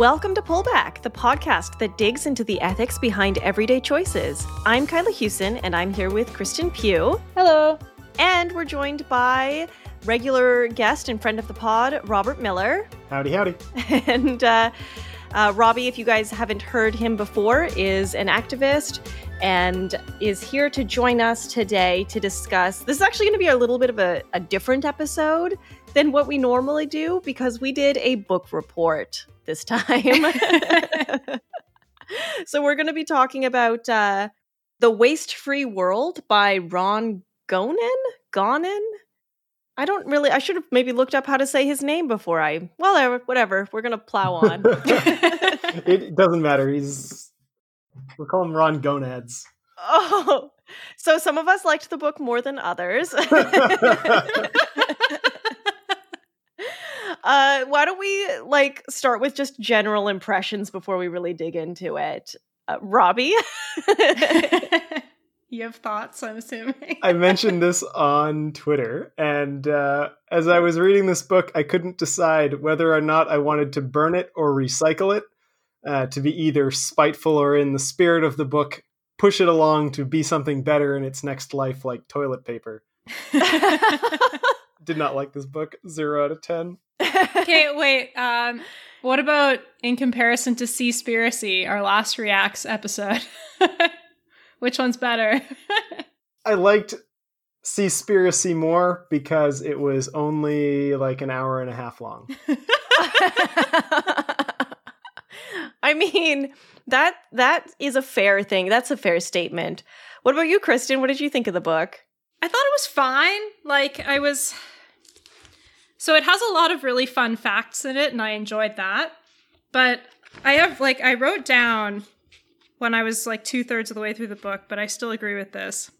Welcome to Pullback, the podcast that digs into the ethics behind everyday choices. I'm Kyla Hewson, and I'm here with Kristen Pugh. Hello. And we're joined by regular guest and friend of the pod, Robert Miller. Howdy, howdy. and uh, uh, Robbie, if you guys haven't heard him before, is an activist and is here to join us today to discuss. This is actually going to be a little bit of a, a different episode than what we normally do because we did a book report this time. so we're going to be talking about uh, The Waste Free World by Ron Gonen? Gonen? I don't really. I should have maybe looked up how to say his name before I. Well, whatever. We're gonna plow on. it doesn't matter. He's. We'll call him Ron Gonads. Oh, so some of us liked the book more than others. Uh, why don't we like start with just general impressions before we really dig into it? Uh, Robbie. You have thoughts, I'm assuming. I mentioned this on Twitter, and uh, as I was reading this book, I couldn't decide whether or not I wanted to burn it or recycle it uh, to be either spiteful or in the spirit of the book, push it along to be something better in its next life, like toilet paper. Did not like this book. Zero out of ten. Okay, wait. Um, what about in comparison to Seaspiracy, our last Reacts episode? Which one's better? I liked Seaspiracy more because it was only like an hour and a half long. I mean, that that is a fair thing. That's a fair statement. What about you, Kristen? What did you think of the book? I thought it was fine. Like I was So it has a lot of really fun facts in it and I enjoyed that. But I have like I wrote down when I was like two thirds of the way through the book, but I still agree with this.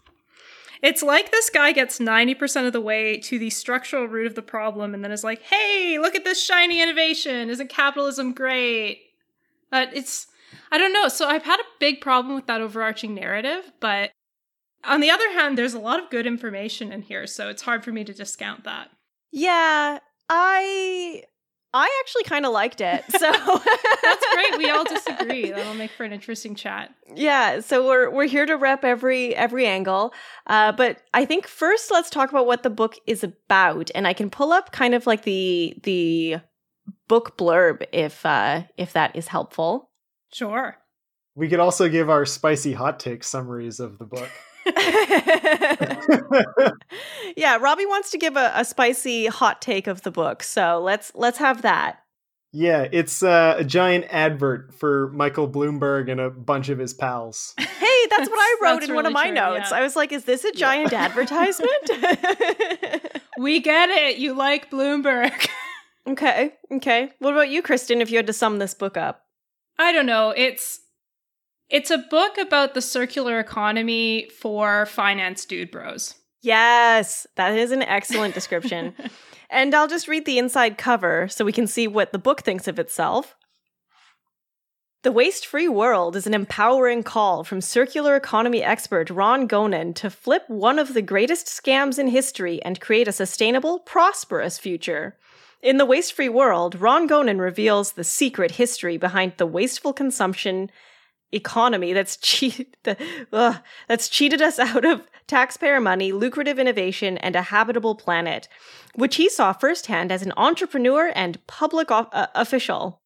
It's like this guy gets 90% of the way to the structural root of the problem and then is like, hey, look at this shiny innovation. Isn't capitalism great? But it's, I don't know. So I've had a big problem with that overarching narrative, but on the other hand, there's a lot of good information in here, so it's hard for me to discount that. Yeah, I I actually kind of liked it. So that's great. We all disagree. That'll make for an interesting chat. Yeah. So we're we're here to rep every every angle. Uh, but I think first let's talk about what the book is about, and I can pull up kind of like the the book blurb if uh, if that is helpful. Sure. We could also give our spicy hot take summaries of the book. yeah, Robbie wants to give a, a, spicy hot take of the book, so let's let's have that. Yeah, it's uh, a giant advert for Michael Bloomberg and a bunch of his pals. Hey, that's, what I wrote in really one of my true, notes. Yeah. I was like, "Is this a giant yeah. advertisement?" we get it. You like Bloomberg. okay, okay. What about you, Kristen? If you had to sum this book up, I don't know. It's it's a book about the circular economy for finance dude bros. Yes, that is an excellent description. and I'll just read the inside cover so we can see what the book thinks of itself. The Waste Free World is an empowering call from circular economy expert Ron Gonen to flip one of the greatest scams in history and create a sustainable, prosperous future. In The Waste Free World, Ron Gonen reveals the secret history behind the wasteful consumption economy that's cheat uh, that's cheated us out of taxpayer money, lucrative innovation, and a habitable planet, which he saw firsthand as an entrepreneur and public o- uh, official.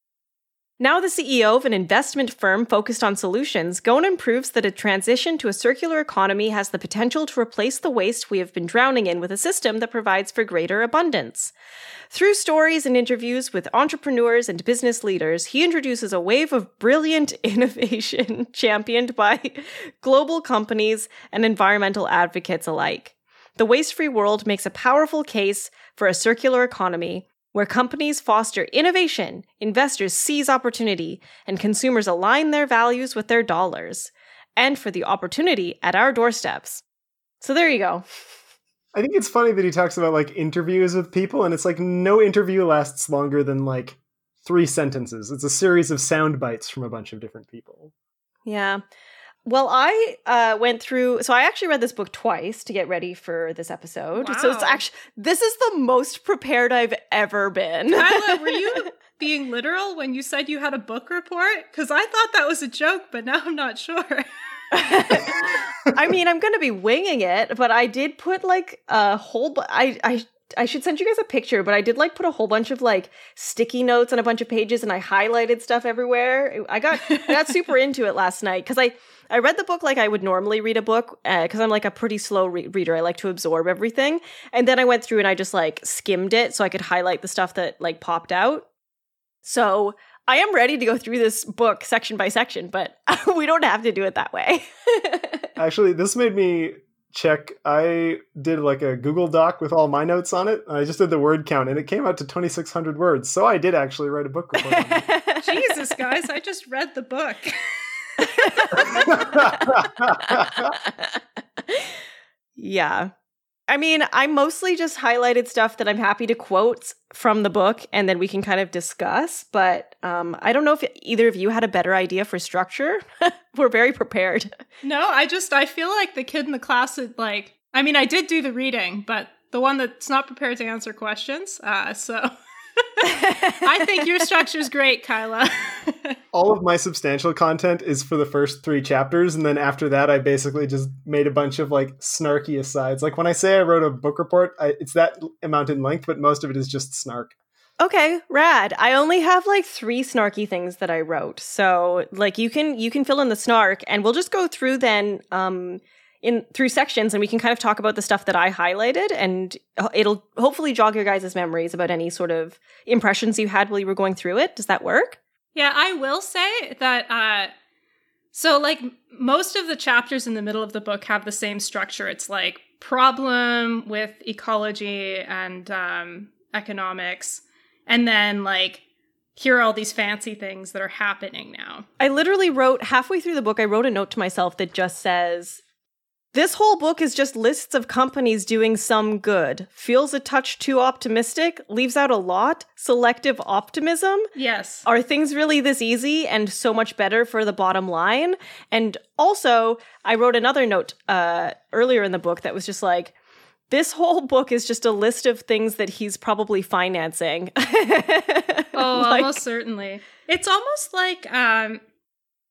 Now the CEO of an investment firm focused on solutions, Gonen proves that a transition to a circular economy has the potential to replace the waste we have been drowning in with a system that provides for greater abundance. Through stories and interviews with entrepreneurs and business leaders, he introduces a wave of brilliant innovation championed by global companies and environmental advocates alike. The Waste Free World makes a powerful case for a circular economy where companies foster innovation, investors seize opportunity, and consumers align their values with their dollars, and for the opportunity at our doorsteps. So there you go. I think it's funny that he talks about like interviews with people, and it's like no interview lasts longer than like three sentences. It's a series of sound bites from a bunch of different people. Yeah. Well, I uh, went through. So I actually read this book twice to get ready for this episode. Wow. So it's actually this is the most prepared I've ever been. Kyla, were you being literal when you said you had a book report? Because I thought that was a joke, but now I'm not sure. I mean, I'm going to be winging it, but I did put like a whole. I I I should send you guys a picture, but I did like put a whole bunch of like sticky notes on a bunch of pages, and I highlighted stuff everywhere. I got I got super into it last night because I I read the book like I would normally read a book because uh, I'm like a pretty slow re- reader. I like to absorb everything, and then I went through and I just like skimmed it so I could highlight the stuff that like popped out. So I am ready to go through this book section by section, but we don't have to do it that way. Actually, this made me check. I did like a Google Doc with all my notes on it. I just did the word count and it came out to 2,600 words. So I did actually write a book report. Jesus, guys, I just read the book. yeah. I mean, I mostly just highlighted stuff that I'm happy to quote from the book and then we can kind of discuss. But um, I don't know if either of you had a better idea for structure. We're very prepared. No, I just, I feel like the kid in the class is like, I mean, I did do the reading, but the one that's not prepared to answer questions. Uh, so I think your structure is great, Kyla. All of my substantial content is for the first three chapters, and then after that, I basically just made a bunch of like snarky asides. Like when I say I wrote a book report, I, it's that amount in length, but most of it is just snark. Okay, rad. I only have like three snarky things that I wrote, so like you can you can fill in the snark, and we'll just go through then. Um, in through sections and we can kind of talk about the stuff that I highlighted and it'll hopefully jog your guys' memories about any sort of impressions you had while you were going through it. Does that work? Yeah, I will say that uh so like most of the chapters in the middle of the book have the same structure. It's like problem with ecology and um economics and then like here are all these fancy things that are happening now. I literally wrote halfway through the book I wrote a note to myself that just says this whole book is just lists of companies doing some good. Feels a touch too optimistic, leaves out a lot. Selective optimism. Yes. Are things really this easy and so much better for the bottom line? And also, I wrote another note uh, earlier in the book that was just like, this whole book is just a list of things that he's probably financing. oh, like, almost certainly. It's almost like um,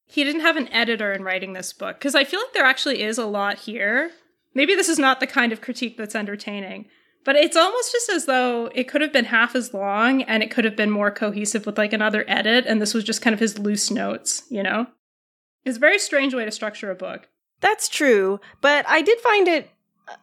he didn't have an editor in writing this book because I feel like there actually is a lot here. Maybe this is not the kind of critique that's entertaining, but it's almost just as though it could have been half as long and it could have been more cohesive with like another edit, and this was just kind of his loose notes, you know? It's a very strange way to structure a book. That's true, but I did find it,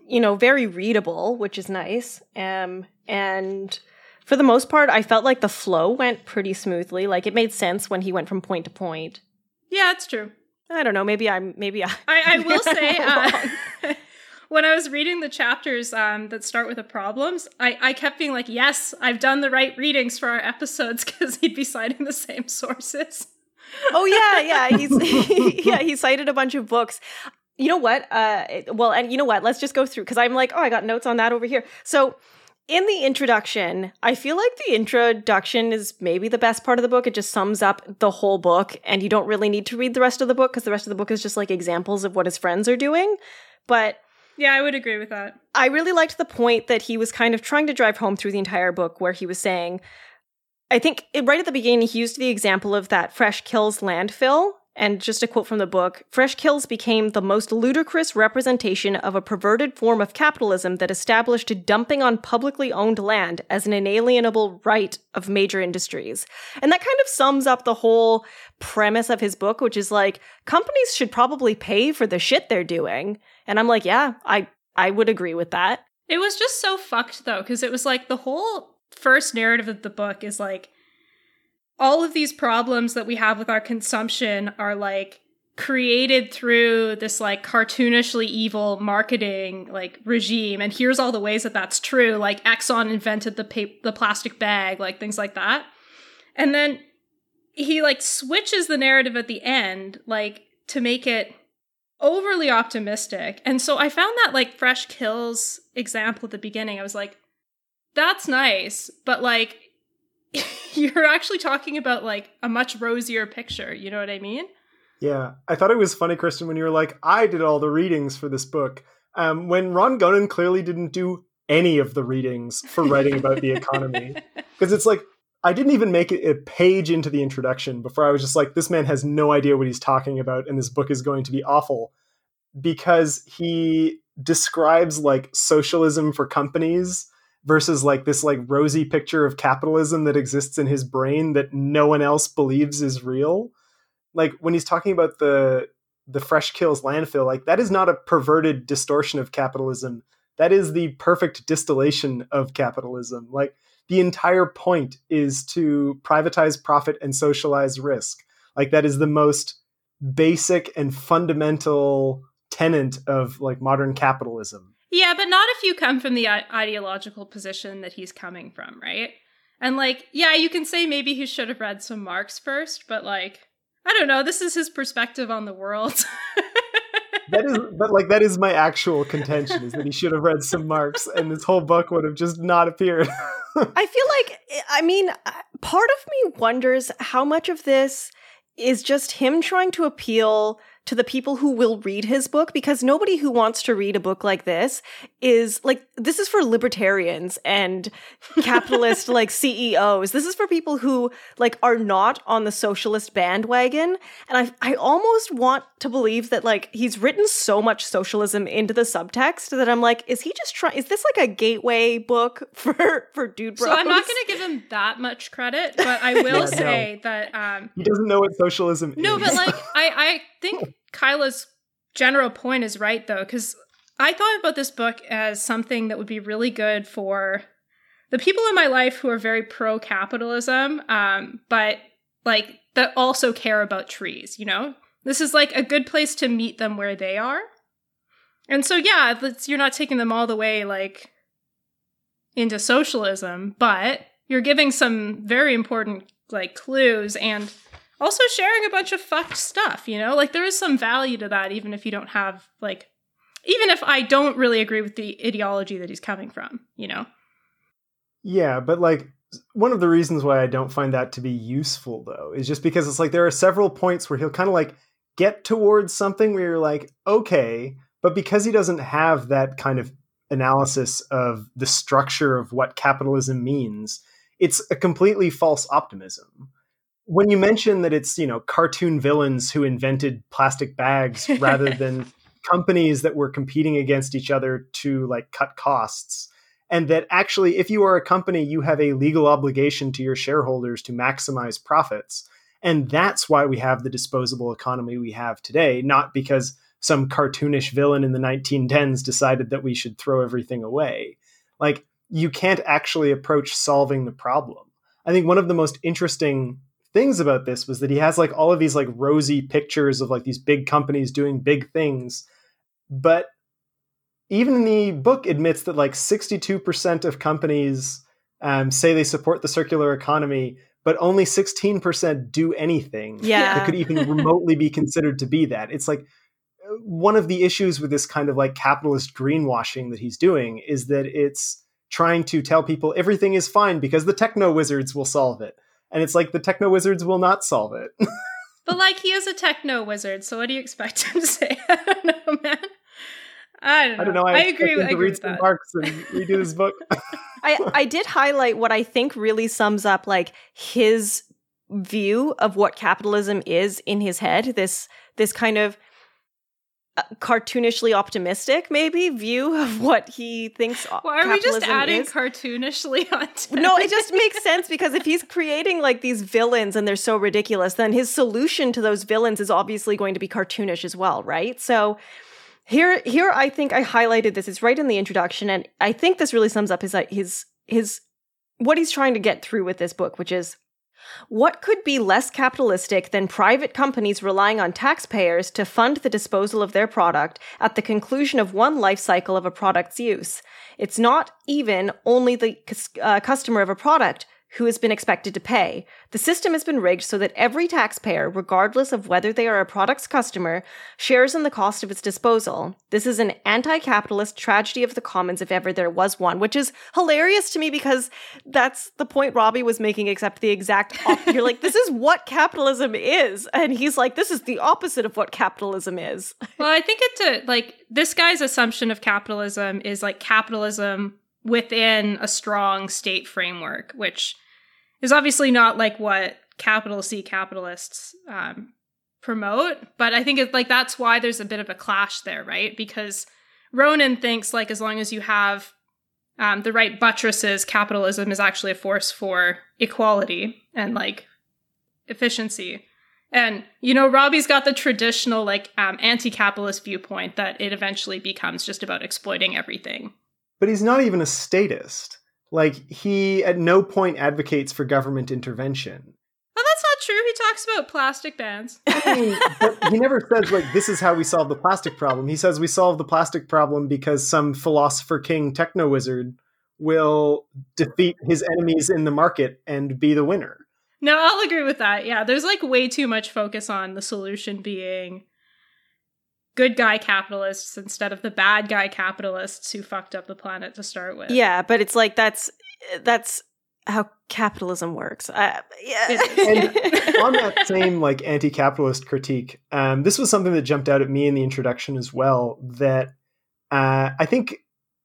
you know, very readable, which is nice. Um, and for the most part, I felt like the flow went pretty smoothly. Like it made sense when he went from point to point. Yeah, it's true. I don't know. Maybe I'm. Maybe I. I, I will say, uh, when I was reading the chapters um, that start with the problems, I, I kept being like, "Yes, I've done the right readings for our episodes," because he'd be citing the same sources. oh yeah, yeah. He's he, yeah. He cited a bunch of books. You know what? Uh, well, and you know what? Let's just go through because I'm like, oh, I got notes on that over here. So in the introduction, I feel like the introduction is maybe the best part of the book. It just sums up the whole book, and you don't really need to read the rest of the book because the rest of the book is just like examples of what his friends are doing. But yeah, I would agree with that. I really liked the point that he was kind of trying to drive home through the entire book, where he was saying, I think right at the beginning, he used the example of that Fresh Kills landfill and just a quote from the book Fresh Kills became the most ludicrous representation of a perverted form of capitalism that established dumping on publicly owned land as an inalienable right of major industries. And that kind of sums up the whole premise of his book, which is like companies should probably pay for the shit they're doing. And I'm like, yeah, I, I would agree with that. It was just so fucked though, because it was like the whole first narrative of the book is like, all of these problems that we have with our consumption are like created through this like cartoonishly evil marketing like regime. And here's all the ways that that's true like exxon invented the pa- the plastic bag like things like that. And then he like switches the narrative at the end like to make it overly optimistic. And so i found that like fresh kills example at the beginning. I was like that's nice. But like you're actually talking about like a much rosier picture. You know what I mean? Yeah. I thought it was funny, Kristen, when you were like, I did all the readings for this book. Um, when Ron Gonen clearly didn't do any of the readings for writing about the economy. Because it's like, I didn't even make it a page into the introduction before I was just like, this man has no idea what he's talking about, and this book is going to be awful because he describes like socialism for companies versus like this like rosy picture of capitalism that exists in his brain that no one else believes is real. Like when he's talking about the the fresh kills landfill like that is not a perverted distortion of capitalism. That is the perfect distillation of capitalism. Like the entire point is to privatize profit and socialize risk. Like that is the most basic and fundamental tenant of like modern capitalism yeah, but not if you come from the ideological position that he's coming from, right? And like, yeah, you can say maybe he should have read some Marx first, but like, I don't know. This is his perspective on the world. that is, but like, that is my actual contention: is that he should have read some Marx, and this whole book would have just not appeared. I feel like, I mean, part of me wonders how much of this is just him trying to appeal to the people who will read his book because nobody who wants to read a book like this is like this is for libertarians and capitalist like CEOs. This is for people who like are not on the socialist bandwagon and I I almost want to believe that like he's written so much socialism into the subtext that I'm like is he just trying is this like a gateway book for for dude bros? So I'm not going to give him that much credit, but I will yeah, say no. that um he doesn't know what socialism no, is. No, but like I I think Kyla's general point is right though, because I thought about this book as something that would be really good for the people in my life who are very pro capitalism, um, but like that also care about trees, you know? This is like a good place to meet them where they are. And so, yeah, you're not taking them all the way like into socialism, but you're giving some very important like clues and also sharing a bunch of fucked stuff, you know? Like there is some value to that even if you don't have like even if I don't really agree with the ideology that he's coming from, you know? Yeah, but like one of the reasons why I don't find that to be useful though is just because it's like there are several points where he'll kind of like get towards something where you're like, okay, but because he doesn't have that kind of analysis of the structure of what capitalism means, it's a completely false optimism when you mention that it's you know cartoon villains who invented plastic bags rather than companies that were competing against each other to like cut costs and that actually if you are a company you have a legal obligation to your shareholders to maximize profits and that's why we have the disposable economy we have today not because some cartoonish villain in the 1910s decided that we should throw everything away. Like you can't actually approach solving the problem. I think one of the most interesting things about this was that he has like all of these like rosy pictures of like these big companies doing big things. But even the book admits that like 62% of companies um, say they support the circular economy but only 16% do anything yeah. that could even remotely be considered to be that. It's like one of the issues with this kind of like capitalist greenwashing that he's doing is that it's trying to tell people everything is fine because the techno wizards will solve it and it's like the techno wizards will not solve it. but like he is a techno wizard, so what do you expect him to say? I don't know, man. I don't know. I, don't know. I, I agree with, I agree with that. Marx and redo this book. I I did highlight what I think really sums up like his view of what capitalism is in his head. This this kind of cartoonishly optimistic maybe view of what he thinks why are we just adding is. cartoonishly onto no it just makes sense because if he's creating like these villains and they're so ridiculous then his solution to those villains is obviously going to be cartoonish as well right? So here here i think i highlighted this. It's right in the introduction and i think this really sums up his uh, his his what he's trying to get through with this book which is what could be less capitalistic than private companies relying on taxpayers to fund the disposal of their product at the conclusion of one life cycle of a product's use? It's not even only the uh, customer of a product who has been expected to pay. The system has been rigged so that every taxpayer, regardless of whether they are a product's customer, shares in the cost of its disposal. This is an anti capitalist tragedy of the commons if ever there was one, which is hilarious to me because that's the point Robbie was making, except the exact opposite. You're like, this is what capitalism is. And he's like, this is the opposite of what capitalism is. well, I think it's a, like, this guy's assumption of capitalism is like capitalism within a strong state framework, which is obviously not like what capital C capitalists um, promote, but I think it's like that's why there's a bit of a clash there, right? Because Ronan thinks like as long as you have um, the right buttresses, capitalism is actually a force for equality and like efficiency. And you know, Robbie's got the traditional like um, anti-capitalist viewpoint that it eventually becomes just about exploiting everything. But he's not even a statist. Like he at no point advocates for government intervention. Oh, that's not true. He talks about plastic bans. I mean, but he never says like this is how we solve the plastic problem. He says we solve the plastic problem because some philosopher king techno wizard will defeat his enemies in the market and be the winner. No, I'll agree with that. Yeah, there's like way too much focus on the solution being good guy capitalists instead of the bad guy capitalists who fucked up the planet to start with. Yeah, but it's like that's that's how capitalism works. Uh, yeah. and on that same like anti-capitalist critique, um, this was something that jumped out at me in the introduction as well. That uh, I think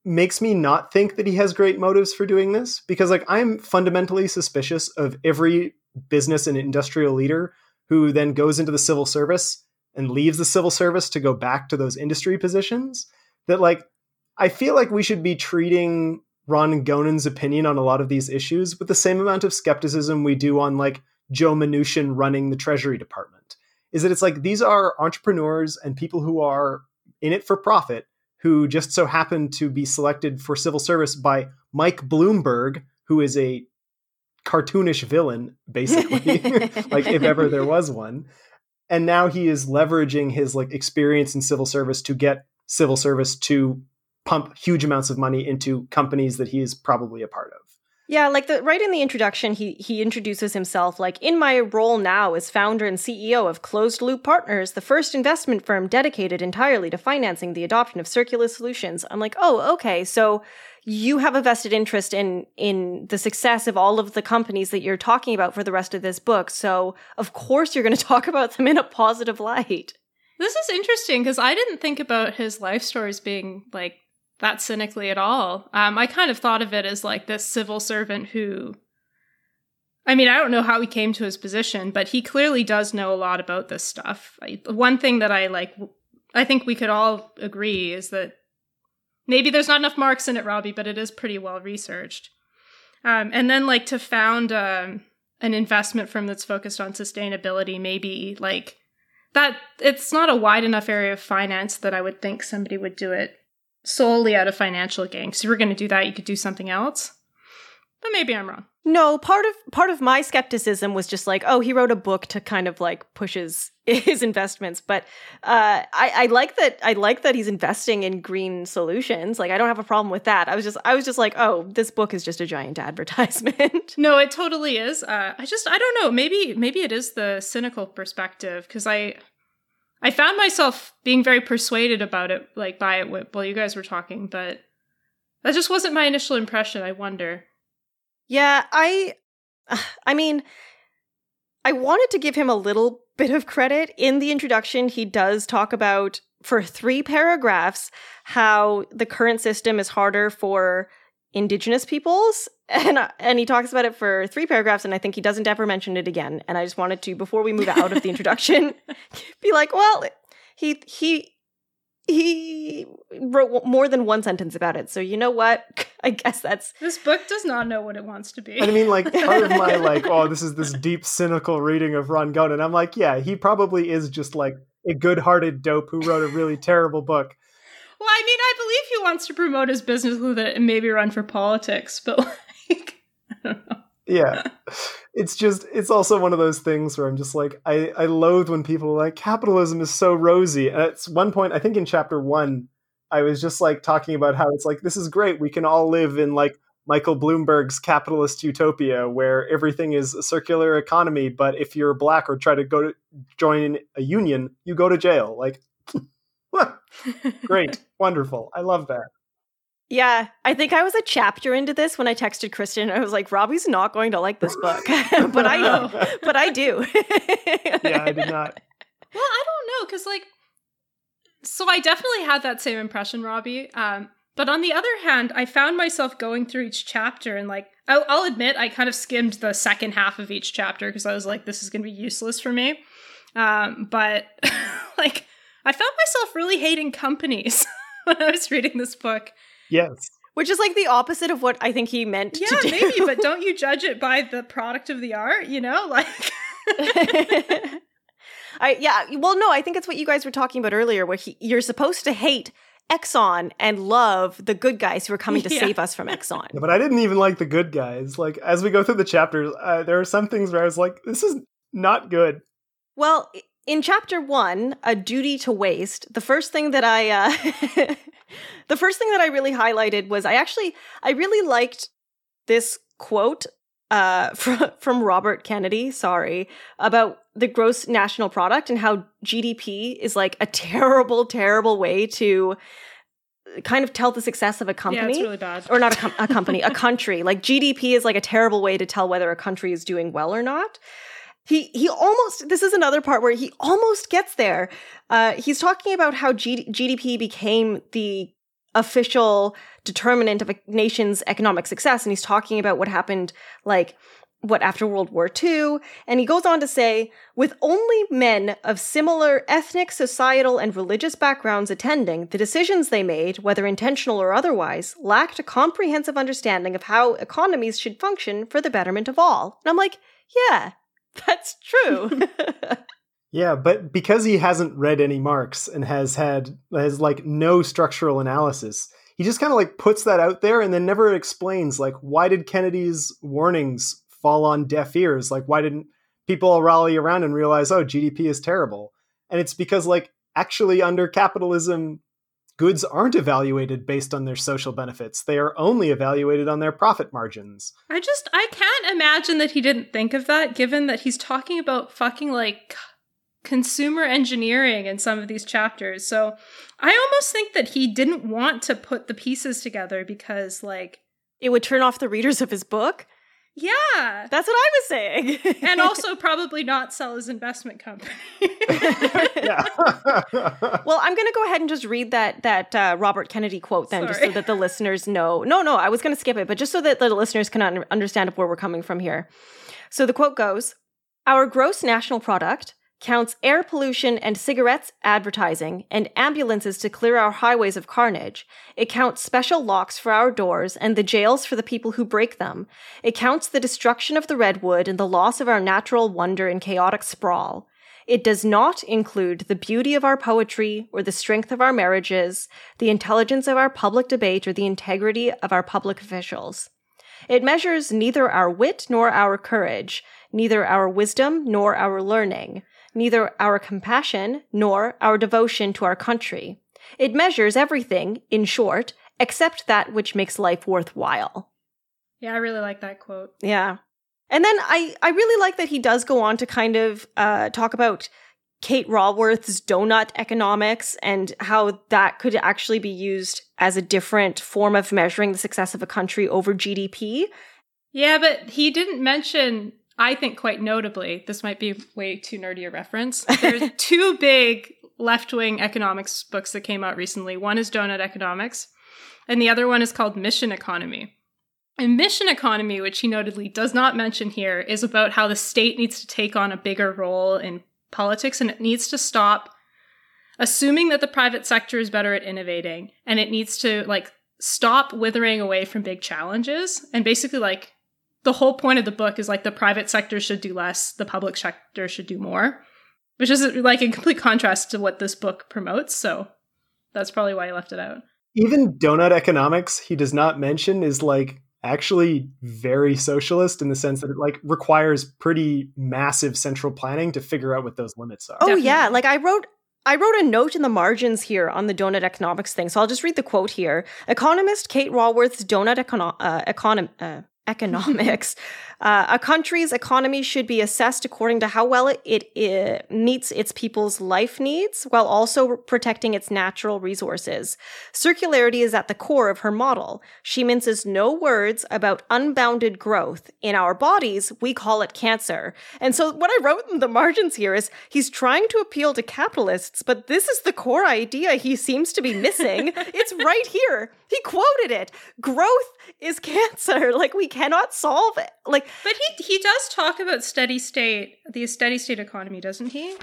makes me not think that he has great motives for doing this because like I'm fundamentally suspicious of every business and industrial leader who then goes into the civil service and leaves the civil service to go back to those industry positions that like I feel like we should be treating Ron Gonen's opinion on a lot of these issues with the same amount of skepticism we do on like Joe Mnuchin running the Treasury Department. Is that it's like these are entrepreneurs and people who are in it for profit who just so happen to be selected for civil service by Mike Bloomberg, who is a cartoonish villain, basically, like if ever there was one. And now he is leveraging his like experience in civil service to get civil service to pump huge amounts of money into companies that he is probably a part of. Yeah, like the right in the introduction, he he introduces himself like in my role now as founder and CEO of Closed Loop Partners, the first investment firm dedicated entirely to financing the adoption of circular solutions. I'm like, oh, okay, so you have a vested interest in in the success of all of the companies that you're talking about for the rest of this book. So of course you're going to talk about them in a positive light. This is interesting because I didn't think about his life stories being like that cynically at all. Um, I kind of thought of it as like this civil servant who, I mean, I don't know how he came to his position, but he clearly does know a lot about this stuff. I, one thing that I like, I think we could all agree is that maybe there's not enough Marx in it, Robbie, but it is pretty well researched. Um, and then like to found um, an investment firm that's focused on sustainability, maybe like that. It's not a wide enough area of finance that I would think somebody would do it solely out of financial gain. So if you were going to do that, you could do something else. But maybe I'm wrong. No, part of part of my skepticism was just like, oh, he wrote a book to kind of like push his his investments. But uh, I, I like that I like that he's investing in green solutions. Like I don't have a problem with that. I was just I was just like, oh, this book is just a giant advertisement. no, it totally is. Uh, I just I don't know. Maybe maybe it is the cynical perspective because I I found myself being very persuaded about it, like by it while you guys were talking, but that just wasn't my initial impression. I wonder. Yeah, I, I mean, I wanted to give him a little bit of credit. In the introduction, he does talk about for three paragraphs how the current system is harder for indigenous peoples and uh, and he talks about it for three paragraphs and i think he doesn't ever mention it again and i just wanted to before we move out of the introduction be like well he he he wrote more than one sentence about it so you know what i guess that's this book does not know what it wants to be i mean like part of my like oh this is this deep cynical reading of ron Gunn, and i'm like yeah he probably is just like a good-hearted dope who wrote a really terrible book well, I mean, I believe he wants to promote his business with it and maybe run for politics, but like, I don't know. Yeah. It's just, it's also one of those things where I'm just like, I, I loathe when people are like, capitalism is so rosy. And at one point, I think in chapter one, I was just like talking about how it's like, this is great. We can all live in like Michael Bloomberg's capitalist utopia where everything is a circular economy. But if you're black or try to go to join a union, you go to jail. Like, Great. Wonderful. I love that. Yeah, I think I was a chapter into this when I texted Kristen. I was like, "Robbie's not going to like this book," but I, but I do. yeah, I did not. Well, I don't know because, like, so I definitely had that same impression, Robbie. Um, but on the other hand, I found myself going through each chapter and like I'll, I'll admit I kind of skimmed the second half of each chapter because I was like, this is going to be useless for me. Um, but like, I found myself really hating companies when I was reading this book. Yes. Which is like the opposite of what I think he meant Yeah, to do. maybe, but don't you judge it by the product of the art? You know, like. I yeah, well no, I think it's what you guys were talking about earlier where he, you're supposed to hate Exxon and love the good guys who are coming to Yeah. save us from Exxon. Yeah, but I didn't even like the good guys. Like as we go through the chapters, uh, there are some things where I was like, "This is not good." Well, i- in chapter one, a duty to waste. The first thing that I, uh, the first thing that I really highlighted was I actually I really liked this quote uh, from from Robert Kennedy. Sorry about the gross national product and how GDP is like a terrible, terrible way to kind of tell the success of a Yeah, company it's really bad. or not a, com- a company, a country. Like GDP is like a terrible way to tell whether a country is doing well or not. He he almost this is another part where he almost gets there. Uh, he's talking about how G- GDP became the official determinant of a nation's economic success, and he's talking about what happened like what after World War II, and he goes on to say, with only men of similar ethnic, societal, and religious backgrounds attending, the decisions they made, whether intentional or otherwise, lacked a comprehensive understanding of how economies should function for the betterment of all. And I'm like, yeah, that's true. Yeah, but because he hasn't read any Marx and has had has like no structural analysis, he just kind of like puts that out there and then never explains like why did Kennedy's warnings fall on deaf ears? Like why didn't people all rally around and realize oh GDP is terrible? And it's because like actually under capitalism goods aren't evaluated based on their social benefits. They are only evaluated on their profit margins. I just I can't imagine that he didn't think of that given that he's talking about fucking like consumer engineering in some of these chapters. So I almost think that he didn't want to put the pieces together because like it would turn off the readers of his book. Yeah. That's what I was saying. And also probably not sell his investment company. Yeah. Well, I'm going to go ahead and just read that that uh, Robert Kennedy quote then, just so that the listeners know. No, no, I was going to skip it, but just so that the listeners can un- understand where we're coming from here. So the quote goes: "Our gross national product." Counts air pollution and cigarettes advertising and ambulances to clear our highways of carnage. It counts special locks for our doors and the jails for the people who break them. It counts the destruction of the redwood and the loss of our natural wonder in chaotic sprawl. It does not include the beauty of our poetry or the strength of our marriages, the intelligence of our public debate, or the integrity of our public officials. It measures neither our wit nor our courage, neither our wisdom nor our learning, neither our compassion nor our devotion to our country. It measures everything, in short, except that which makes life worthwhile. yeah, I really like that quote. Yeah. And then I, I really like that he does go on to kind of uh, talk about Kate Raworth's donut economics and how that could actually be used as a different form of measuring the success of a country over GDP. Yeah, but he didn't mention, I think quite notably, this might be way too nerdy a reference. There's two big left wing economics books that came out recently. One is Doughnut Economics, and the other one is called Mission Economy. And Mission Economy, which he notably does not mention here, is about how the state needs to take on a bigger role in politics and it needs to stop assuming that the private sector is better at innovating and it needs to like stop withering away from big challenges and basically like the whole point of the book is like the private sector should do less the public sector should do more which is like in complete contrast to what this book promotes so that's probably why i left it out even donut economics he does not mention is like actually very socialist in the sense that it like requires pretty massive central planning to figure out what those limits are. Oh yeah, like I wrote I wrote a note in the margins here on the donut economics thing. So I'll just read the quote here. Economist Kate Raworth's donut econo- uh, econom- uh, economics. uh, a country's economy should be assessed according to how well it, it, it meets its people's life needs while also protecting its natural resources. Circularity is at the core of her model. She minces no words about unbounded growth. In our bodies, we call it cancer. And so what I wrote in the margins here is he's trying to appeal to capitalists, but this is the core idea he seems to be missing. it's right here. He quoted it. Growth is cancer. Like we cannot solve it. Like But he he does talk about steady state, the steady state economy, doesn't he?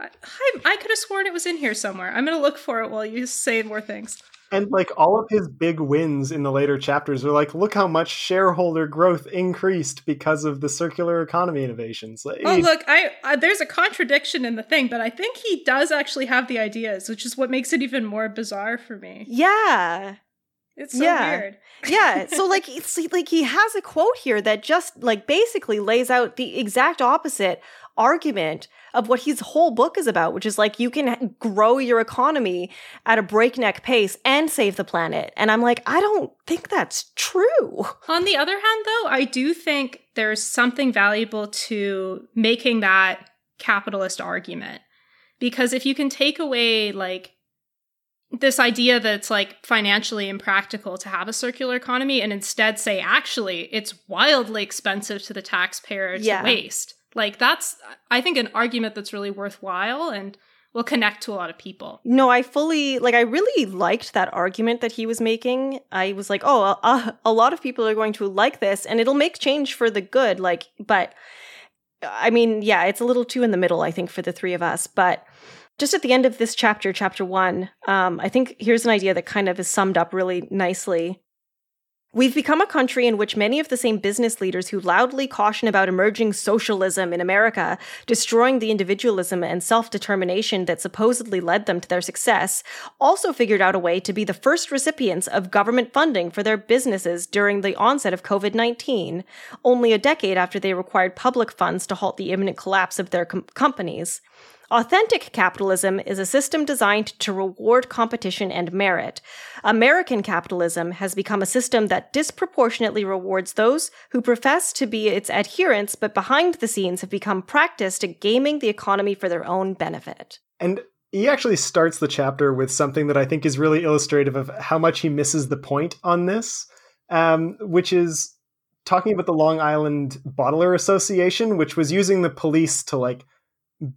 I, I, I could have sworn it was in here somewhere. I'm going to look for it while you say more things. And like all of his big wins in the later chapters are like, look how much shareholder growth increased because of the circular economy innovations. Like, Oh, look, I, I there's a contradiction in the thing, but I think he does actually have the ideas, which is what makes it even more bizarre for me. yeah. It's so Yeah. weird. yeah so like it's like he has a quote here that just like basically lays out the exact opposite argument of what his whole book is about which is like you can grow your economy at a breakneck pace and save the planet and i'm like i don't think that's true On the other hand, though, I do think there's something valuable to making that capitalist argument. Because if you can take away, like, this idea that it's like financially impractical to have a circular economy and instead say, actually, it's wildly expensive to the taxpayer to Yeah. waste. Like, that's, I think, an argument that's really worthwhile and will connect to a lot of people. no i fully like i really liked that argument that he was making i was like oh a, a lot of people are going to like this and it'll make change for the good like but I mean, yeah, it's a little too in the middle, I think, for the three of us. But just at the end of this chapter, chapter one, um, I think here's an idea that kind of is summed up really nicely. We've become a country in which many of the same business leaders who loudly caution about emerging socialism in America, destroying the individualism and self determination that supposedly led them to their success, also figured out a way to be the first recipients of government funding for their businesses during the onset of COVID 19, only a decade after they required public funds to halt the imminent collapse of their com- companies. Authentic capitalism is a system designed to reward competition and merit. American capitalism has become a system that disproportionately rewards those who profess to be its adherents, but behind the scenes have become practiced at gaming the economy for their own benefit. And he actually starts the chapter with something that I think is really illustrative of how much he misses the point on this, um, which is talking about the Long Island Bottler Association, which was using the police to like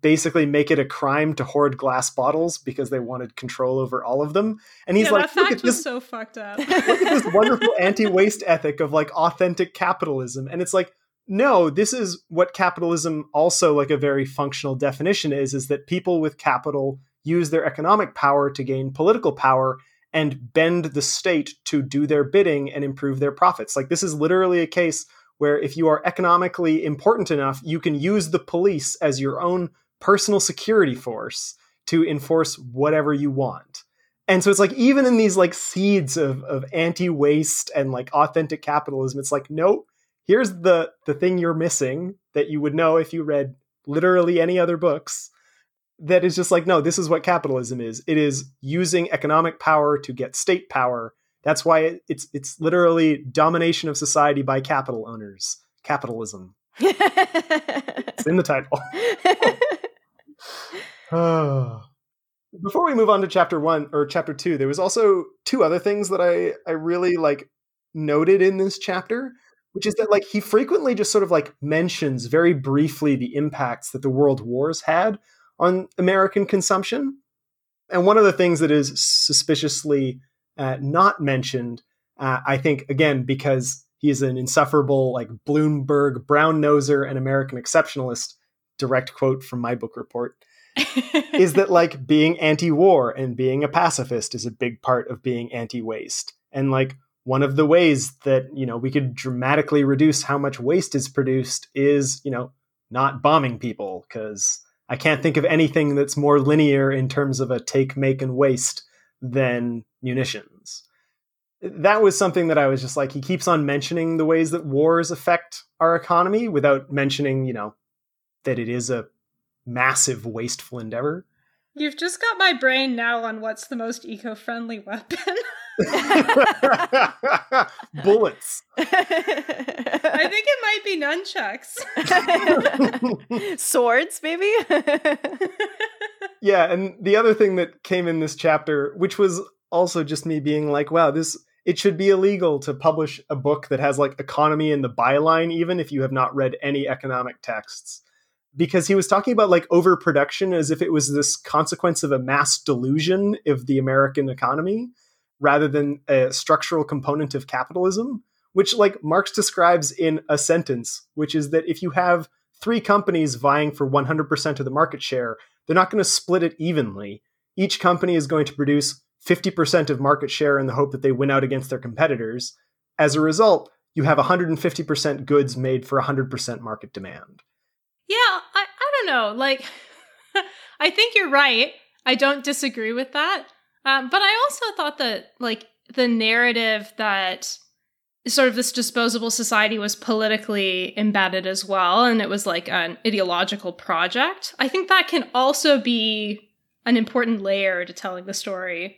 basically make it a crime to hoard glass bottles because they wanted control over all of them. And he's yeah, like, that look fact at was this so fucked up. look at this wonderful anti-waste ethic of like authentic capitalism and it's like no this is what capitalism also like a very functional definition is is that people with capital use their economic power to gain political power and bend the state to do their bidding and improve their profits like this is literally a case where if you are economically important enough you can use the police as your own personal security force to enforce whatever you want and so it's like even in these like seeds of of anti-waste and like authentic capitalism, it's like, no, here's the the thing you're missing that you would know if you read literally any other books. That is just like, no, this is what capitalism is. It is using economic power to get state power. That's why it, it's it's literally domination of society by capital owners. Capitalism. It's in the title. Oh. Before we move on to chapter one or chapter two, there was also two other things that I I really like noted in this chapter, which is that like he frequently just sort of like mentions very briefly the impacts that the world wars had on American consumption. And one of the things that is suspiciously uh, not mentioned, uh, I think, again, because he's an insufferable like Bloomberg brown noser and American exceptionalist. Direct quote from my book report is that like being anti-war and being a pacifist is a big part of being anti-waste and like one of the ways that you know we could dramatically reduce how much waste is produced is you know not bombing people because i can't think of anything that's more linear in terms of a take make and waste than munitions that was something that i was just like he keeps on mentioning the ways that wars affect our economy without mentioning you know that it is a massive wasteful endeavor. You've just got my brain now on what's the most eco-friendly weapon. Bullets. I think it might be nunchucks. Swords, maybe? yeah, and the other thing that came in this chapter, which was also just me being like, wow, this it should be illegal to publish a book that has like economy in the byline, even if you have not read any economic texts. Because he was talking about like overproduction as if it was this consequence of a mass delusion of the American economy. rather than a structural component of capitalism, which like Marx describes in a sentence, which is that if you have three companies vying for 100% of the market share, they're not going to split it evenly. Each company is going to produce 50% of market share in the hope that they win out against their competitors. As a result, you have 150% goods made for 100% market demand. Yeah, I, I don't know. Like, I think you're right. I don't disagree with that. Um, but I also thought that, like, the narrative that sort of this disposable society was politically embedded as well, and it was like an ideological project. I think that can also be an important layer to telling the story,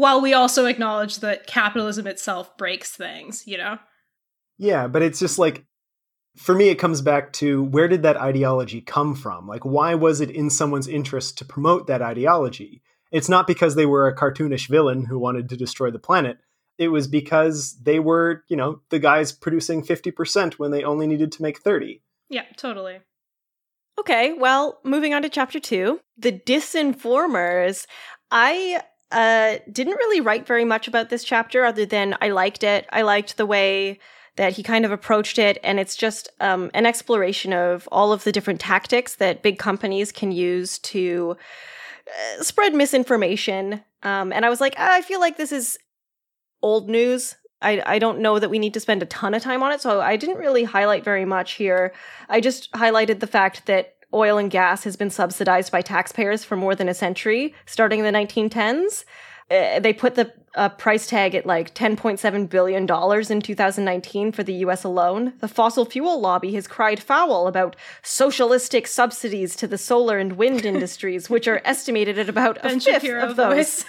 while we also acknowledge that capitalism itself breaks things, you know? Yeah, but it's just like, for me, it comes back to where did that ideology come from? Like, why was it in someone's interest to promote that ideology? It's not because they were a cartoonish villain who wanted to destroy the planet it was because they were, you know, the guys producing 50% when they only needed to make 30. Yeah, totally. Okay, well, moving on to chapter two The Disinformers. I uh, didn't really write very much about this chapter other than I liked it. I liked the way that he kind of approached it, and it's just um, an exploration of all of the different tactics that big companies can use to uh, spread misinformation. Um, and I was like, ah, I feel like this is old news. I, I don't know that we need to spend a ton of time on it, so I didn't really highlight very much here. I just highlighted the fact that oil and gas has been subsidized by taxpayers for more than a century, starting in the 1910s. Uh, they put the uh, price tag at like $10.7 billion in 2019 for the US alone. The fossil fuel lobby has cried foul about socialistic subsidies to the solar and wind industries, which are estimated at about a fifth Shapiro of those.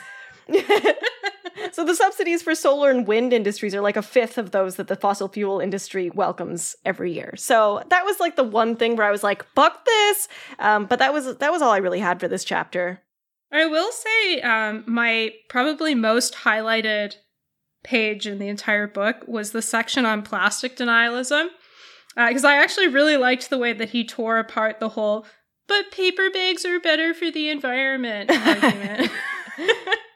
so the subsidies for solar and wind industries are like a fifth of those that the fossil fuel industry welcomes every year. So that was like the one thing where I was like, "Fuck this!" Um, but that was that was all I really had for this chapter. I will say, um, my probably most highlighted page in the entire book was the section on plastic denialism, because uh, I actually really liked the way that he tore apart the whole "but paper bags are better for the environment" argument.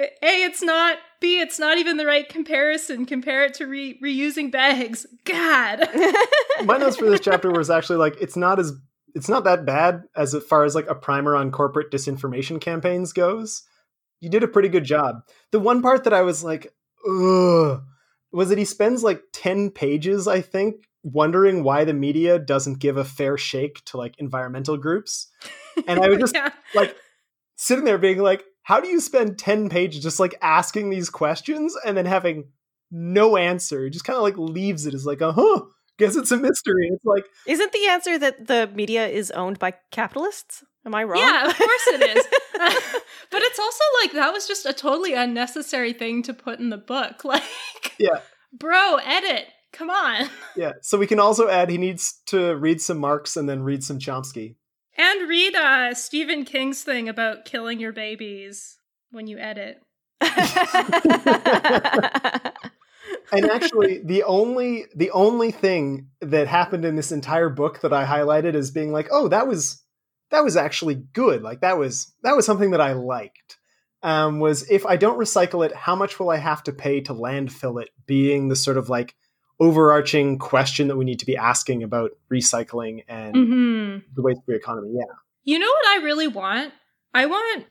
A, it's not. B, it's not even the right comparison. Compare it to re- reusing bags. God. My notes for this chapter was actually like, it's not as it's not that bad as far as like a primer on corporate disinformation campaigns goes. You did a pretty good job. The one part that I was like, ugh, was that he spends like 10 pages, I think, wondering why the media doesn't give a fair shake to like environmental groups. And I was just yeah. like sitting there being like, how do you spend 10 pages just like asking these questions and then having no answer? It just kind of like leaves it as like, uh huh, guess it's a mystery. It's like, isn't the answer that the media is owned by capitalists? Am I wrong? Yeah, of course it is. but it's also like that was just a totally unnecessary thing to put in the book. Like, yeah, bro, edit. Come on. Yeah. So we can also add he needs to read some Marx and then read some Chomsky. And read uh, Stephen King's thing about killing your babies when you edit. and actually the only the only thing that happened in this entire book that I highlighted as being like, "Oh, that was that was actually good. Like that was that was something that I liked." Um, was if I don't recycle it, how much will I have to pay to landfill it? Being the sort of like overarching question that we need to be asking about recycling and mm-hmm. the waste free economy. Yeah. You know what I really want? I want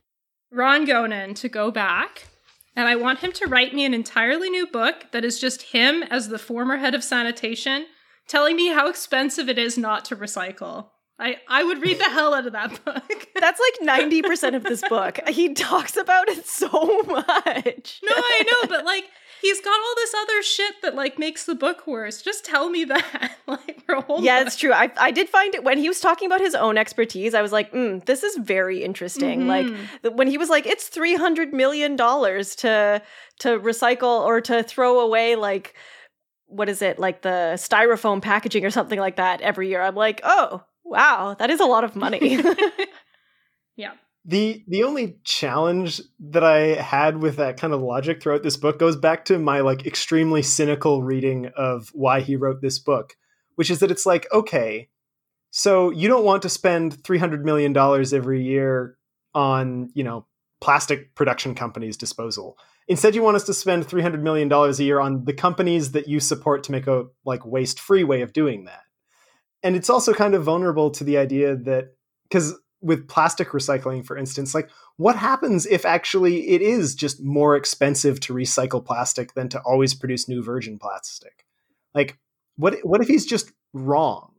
Ron Gonen to go back and I want him to write me an entirely new book that is just him as the former head of sanitation telling me how expensive it is not to recycle. I, I would read the hell out of that book. That's like 90% of this book. He talks about it so much. No, I know, but like he's got all this other shit that like makes the book worse. Just tell me that. like for a whole Yeah, it's true. I I did find it when he was talking about his own expertise, I was like, mm, this is very interesting. Mm-hmm. Like when he was like, it's three hundred million dollars to to recycle or to throw away like what is it, like the styrofoam packaging or something like that every year. I'm like, oh, wow, that is a lot of money. yeah. The the only challenge that I had with that kind of logic throughout this book goes back to my like extremely cynical reading of why he wrote this book, which is that it's like, okay, so you don't want to spend 300 million dollars every year on, you know, plastic production companies disposal. instead you want us to spend 300 million dollars a year on the companies that you support to make a like waste free way of doing that and it's also kind of vulnerable to the idea that because with plastic recycling for instance like what happens if actually it is just more expensive to recycle plastic than to always produce new virgin plastic like what what if he's just wrong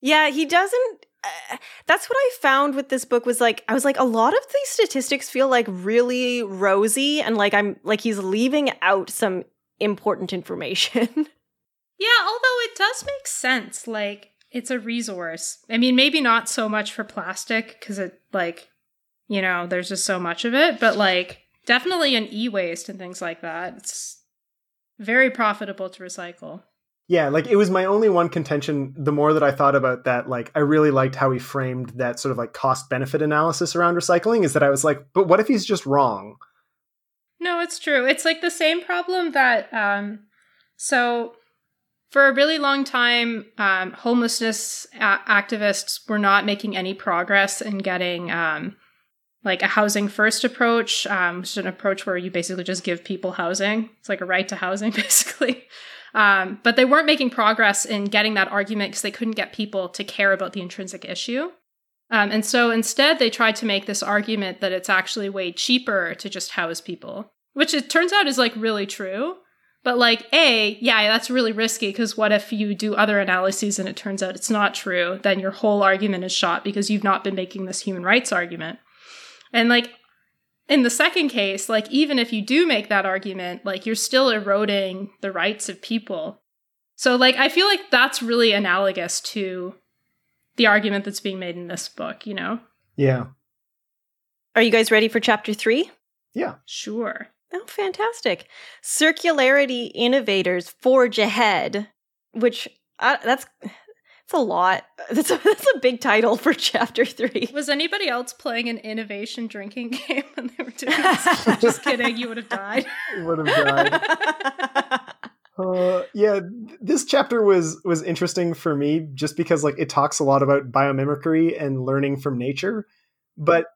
Yeah, he doesn't. Uh, that's what I found with this book was like I was like a lot of these statistics feel like really rosy and like I'm like he's leaving out some important information. Yeah, although it does make sense. Like, it's a resource. I mean, maybe not so much for plastic because it, like, you know, there's just so much of it, but like, definitely an e waste and things like that. It's very profitable to recycle. Yeah, like it was my only one contention. The more that I thought about that, like I really liked how he framed that sort of like cost benefit analysis around recycling. Is that I was like, but what if he's just wrong? No, it's true. It's like the same problem that, um, so for a really long time, um, homelessness a- activists were not making any progress in getting um, like a housing first approach, um, which is an approach where you basically just give people housing. It's like a right to housing, basically. Um, but they weren't making progress in getting that argument because they couldn't get people to care about the intrinsic issue. Um, and so instead, they tried to make this argument that it's actually way cheaper to just house people, which it turns out is like really true. But like, A, yeah, that's really risky because what if you do other analyses and it turns out it's not true? Then your whole argument is shot because you've not been making this human rights argument. And like, in the second case, like, even if you do make that argument, like, you're still eroding the rights of people. So, like, I feel like that's really analogous to the argument that's being made in this book, you know? Yeah, Are you guys ready for chapter 3? yeah. Sure. Oh, fantastic. Circularity innovators forge ahead, which uh, that's it's a lot. That's a, that's a big title for chapter 3. Was anybody else playing an innovation drinking game when they were doing this? Just kidding, you would have died. Would have died. Uh, yeah, this chapter was was interesting for me just because like it talks a lot about biomimicry and learning from nature, but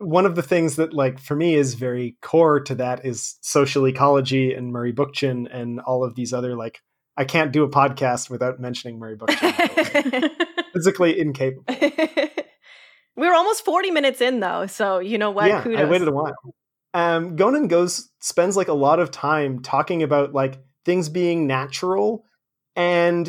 one of the things that like for me is very core to that is social ecology and Murray Bookchin and all of these other like I can't do a podcast without mentioning Murray Bookchin. Physically incapable. we were almost 40 minutes in though, so you know what? yeah, Kudos. I waited a while. Um, Gonen goes spends like a lot of time talking about like things being natural and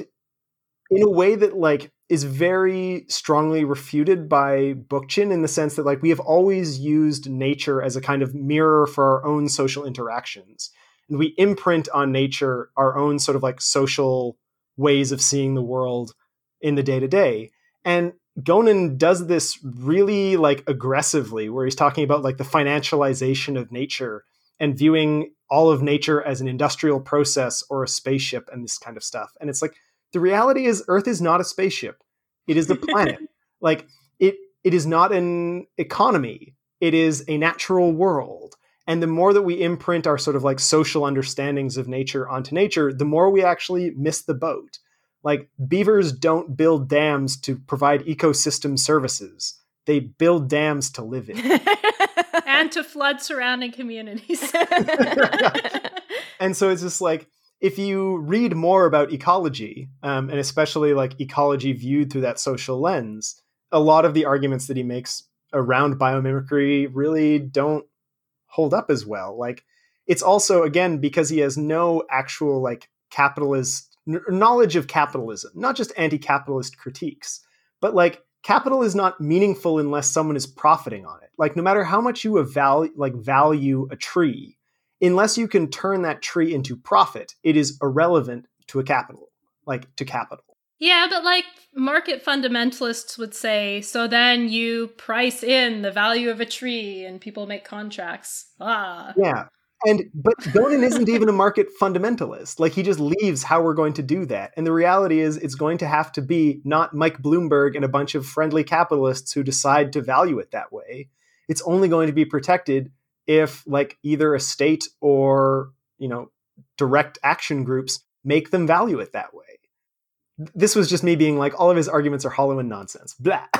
in a way that like is very strongly refuted by Bookchin in the sense that like we have always used nature as a kind of mirror for our own social interactions and we imprint on nature our own sort of like social ways of seeing the world in the day to day and Gonen does this really like aggressively where he's talking about like the financialization of nature and viewing all of nature as an industrial process or a spaceship and this kind of stuff. And it's like the reality is Earth is not a spaceship. It is a planet. like it it is not an economy. It is a natural world. And the more that we imprint our sort of like social understandings of nature onto nature, the more we actually miss the boat. Like beavers don't build dams to provide ecosystem services. They build dams to live in. and to flood surrounding communities. and so it's just like if you read more about ecology, um, and especially like ecology viewed through that social lens, a lot of the arguments that he makes around biomimicry really don't hold up as well. Like it's also again because he has no actual like capitalist n- knowledge of capitalism, not just anti-capitalist critiques, but like capital is not meaningful unless someone is profiting on it. Like no matter how much you value like value a tree, unless you can turn that tree into profit, it is irrelevant to a capital, like to capital. yeah, but like market fundamentalists would say, so then you price in the value of a tree and people make contracts. Ah. Yeah. And but Gonen isn't even a market fundamentalist. Like he just leaves how we're going to do that. And the reality is it's going to have to be not Mike Bloomberg and a bunch of friendly capitalists who decide to value it that way. It's only going to be protected if like either a state or, you know, direct action groups make them value it that way. This was just me being like all of his arguments are hollow and nonsense. Blah.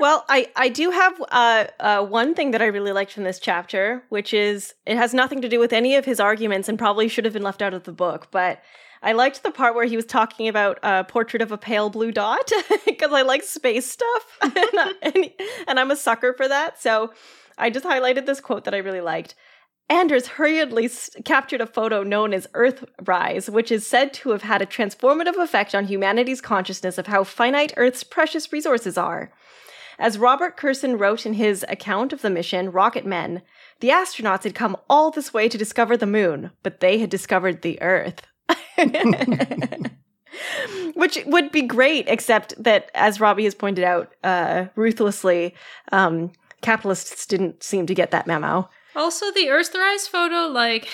Well, I, I do have uh, uh, one thing that I really liked from this chapter, which is it has nothing to do with any of his arguments and probably should have been left out of the book. But I liked the part where he was talking about a portrait of a pale blue dot because I like space stuff and, and, and I'm a sucker for that. So I just highlighted this quote that I really liked. Anders hurriedly captured a photo known as Earthrise, which is said to have had a transformative effect on humanity's consciousness of how finite Earth's precious resources are. As Robert Kurson wrote in his account of the mission, Rocket Men, the astronauts had come all this way to discover the moon, but they had discovered the Earth. Which would be great, except that, as Robbie has pointed out uh, ruthlessly, um, capitalists didn't seem to get that memo. Also, the Earthrise photo, like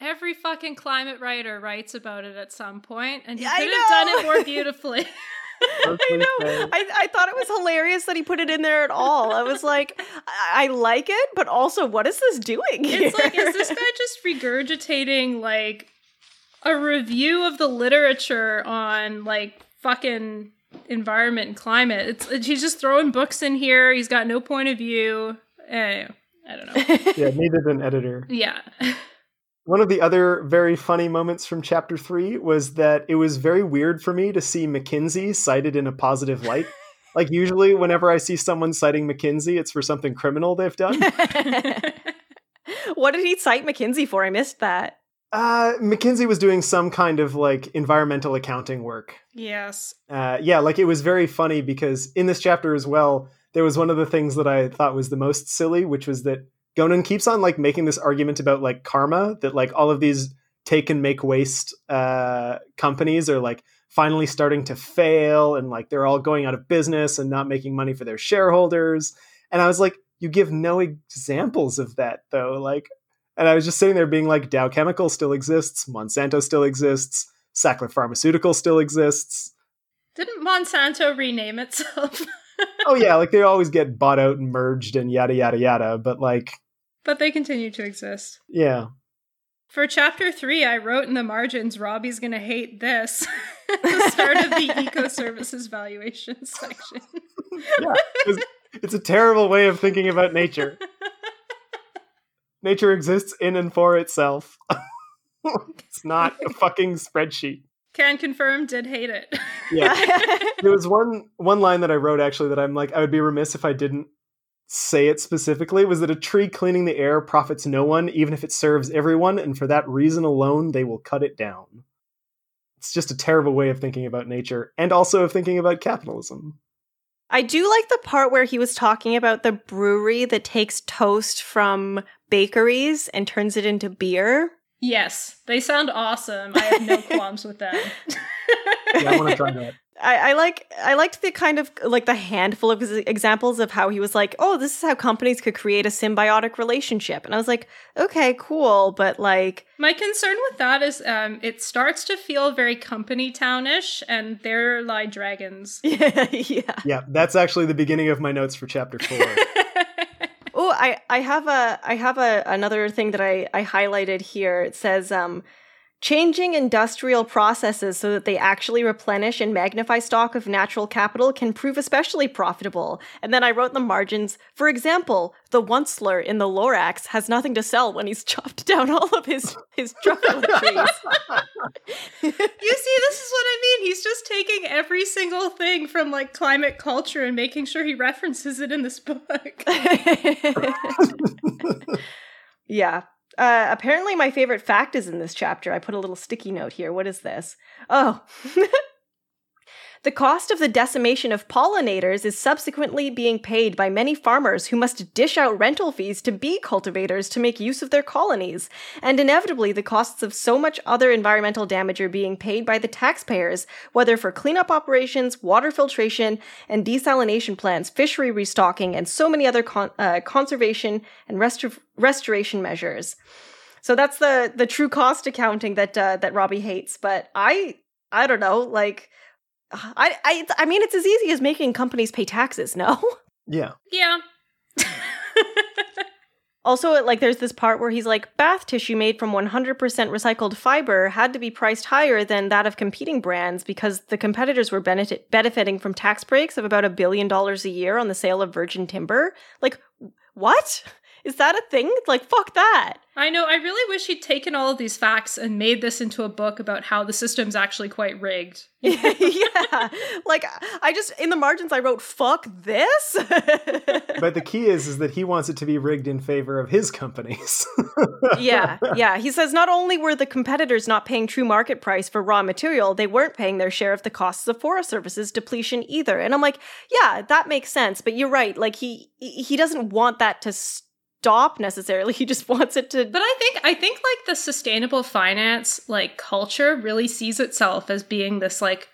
every fucking climate writer writes about it at some point, and he I could have done it more beautifully. I know. I, I thought it was hilarious that he put it in there at all. I was like, I, I like it, but also, what is this doing? it's like, is this guy just regurgitating like a review of the literature on like fucking environment and climate? It's, it's he's just throwing books in here. He's got no point of view. Eh, I don't know. yeah, needed an editor. Yeah. One of the other very funny moments from chapter three was that it was very weird for me to see McKinsey cited in a positive light. like usually, whenever I see someone citing McKinsey, it's for something criminal they've done. what did he cite McKinsey for? I missed that. Uh, McKinsey was doing some kind of like environmental accounting work. yes. Uh, yeah, like it was very funny because in this chapter as well, there was one of the things that I thought was the most silly, which was that Gonen keeps on like making this argument about like karma that like all of these take and make waste uh, companies are like finally starting to fail and like they're all going out of business and not making money for their shareholders. And I was like, you give no examples of that though. Like, and I was just sitting there being like, Dow Chemical still exists, Monsanto still exists, Sackler Pharmaceutical still exists. Didn't Monsanto rename itself? oh yeah, like they always get bought out and merged and yada yada yada. But like, but they continue to exist. yeah, For chapter three, I wrote in the margins, Robbie's gonna hate this. The start of the eco services valuation section. yeah, it's, it's a terrible way of thinking about nature. Nature exists in and for itself. it's not a fucking spreadsheet. Can confirm, did hate it. Yeah, there was one one line that I wrote actually that I'm like I would be remiss if I didn't say it specifically was that a tree cleaning the air profits no one even if it serves everyone and for that reason alone they will cut it down. It's just a terrible way of thinking about nature and also of thinking about capitalism. I do like the part where he was talking about the brewery that takes toast from bakeries and turns it into beer. yes, they sound awesome. I have no qualms with them. Yeah, I want to try that. I, I like I liked the kind of like the handful of examples of how he was like, oh, this is how companies could create a symbiotic relationship, and I was like, okay, cool, but like, My concern with that is um, it starts to feel very company townish, and there lie dragons. yeah, yeah. Yeah, that's actually the beginning of my notes for chapter 4. I I have a I have a another thing that I I highlighted here. It says um changing industrial processes so that they actually replenish and magnify stock of natural capital can prove especially profitable. And then I wrote in the margins, for example, the onceler in the Lorax has nothing to sell when he's chopped down all of his his Truffula trees. You see, this is what I mean. He's just taking every single thing from like climate culture and making sure he references it in this book. yeah. Uh, apparently, my favorite fact is in this chapter. I put a little sticky note here. What is this? Oh. the cost of the decimation of pollinators is subsequently being paid by many farmers who must dish out rental fees to bee cultivators to make use of their colonies. And inevitably, the costs of so much other environmental damage are being paid by the taxpayers, whether for cleanup operations, water filtration and desalination plants, fishery restocking, and so many other con- uh, conservation and restor- restoration measures. So that's the the true cost accounting that uh, that Robbie hates. But I I don't know, like I I I mean it's as easy as making companies pay taxes. No. yeah. yeah. Also, like, there's this part where he's like, bath tissue made from 100% recycled fiber had to be priced higher than that of competing brands because the competitors were benefit- benefiting from tax breaks of about a billion dollars a year on the sale of virgin timber. Like, what? Is that a thing? Like, fuck that. I know. I really wish he'd taken all of these facts and made this into a book about how the system's actually quite rigged. yeah. Like, I just, in the margins, I wrote, fuck this. but the key is, is that he wants it to be rigged in favor of his companies. yeah. Yeah. He says not only were the competitors not paying true market price for raw material, they weren't paying their share of the costs of Forest Services depletion either. And I'm like, yeah, that makes sense. But you're right. Like, he, he doesn't want that to stop necessarily. He just wants it to But I think I think like the sustainable finance like culture really sees itself as being this like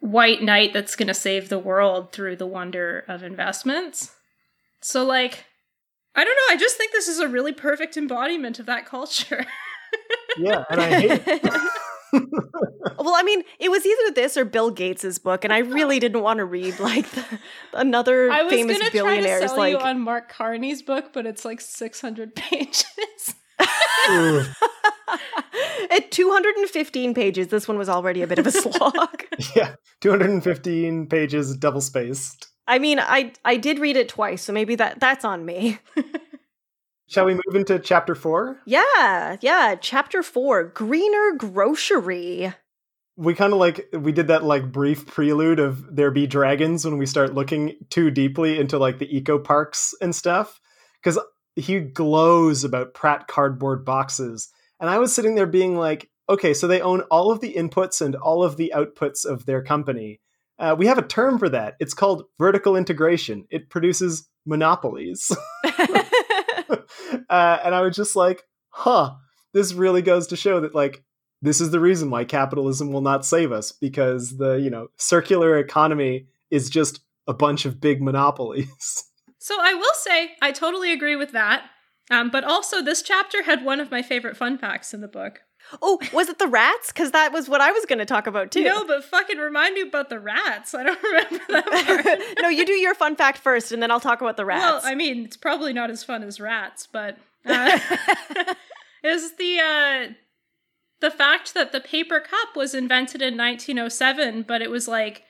white knight that's going to save the world through the wonder of investments. So like I don't know, I just think this is a really perfect embodiment of that culture. yeah, and I hate well, I mean, it was either this or Bill Gates's book, and I really didn't want to read like the, another I was famous gonna billionaire's try to sell like you on Mark Carney's book, but it's like six hundred pages. At 215 pages. This one was already a bit of a slog. yeah, 215 pages, double spaced. I mean, I I did read it twice, so maybe that that's on me. Shall we move into chapter four? yeah, yeah. Chapter four: Greener Grocery. We kind of like we did that like brief prelude of there be dragons when we start looking too deeply into like the eco parks and stuff because he glows about Pratt cardboard boxes, and I was sitting there being like, okay, so they own all of the inputs and all of the outputs of their company. Uh, we have a term for that. It's called vertical integration. It produces monopolies. uh, and I was just like, huh, this really goes to show that, like, this is the reason why capitalism will not save us because the, you know, circular economy is just a bunch of big monopolies. so I will say I totally agree with that. Um, but also, this chapter had one of my favorite fun facts in the book. Oh, was it the rats? Because that was what I was going to talk about too. No, but fucking remind me about the rats. I don't remember that part. no, you do your fun fact first, and then I'll talk about the rats. Well, I mean, it's probably not as fun as rats, but uh, is the uh, the fact that the paper cup was invented in 1907, but it was like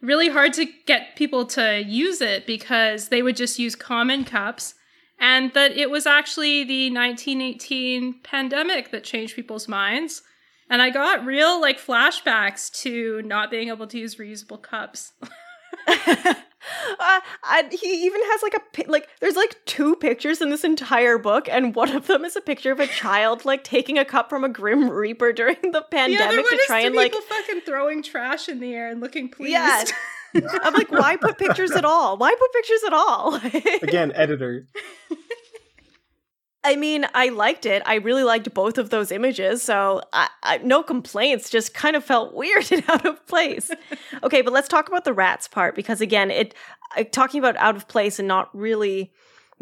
really hard to get people to use it because they would just use common cups. And that it was actually the 1918 pandemic that changed people's minds. And I got real like flashbacks to not being able to use reusable cups. uh, and he even has like a like there's like two pictures in this entire book and one of them is a picture of a child like taking a cup from a grim reaper during the the pandemic one to try to and like fucking throwing trash in the air and looking pleased. yeah i'm like why put pictures at all why put pictures at all Again, editor. I mean, I liked it. I really liked both of those images, so I, I, no complaints. Just kind of felt weird and out of place. okay, but let's talk about the rats part because again, it uh, talking about out of place and not really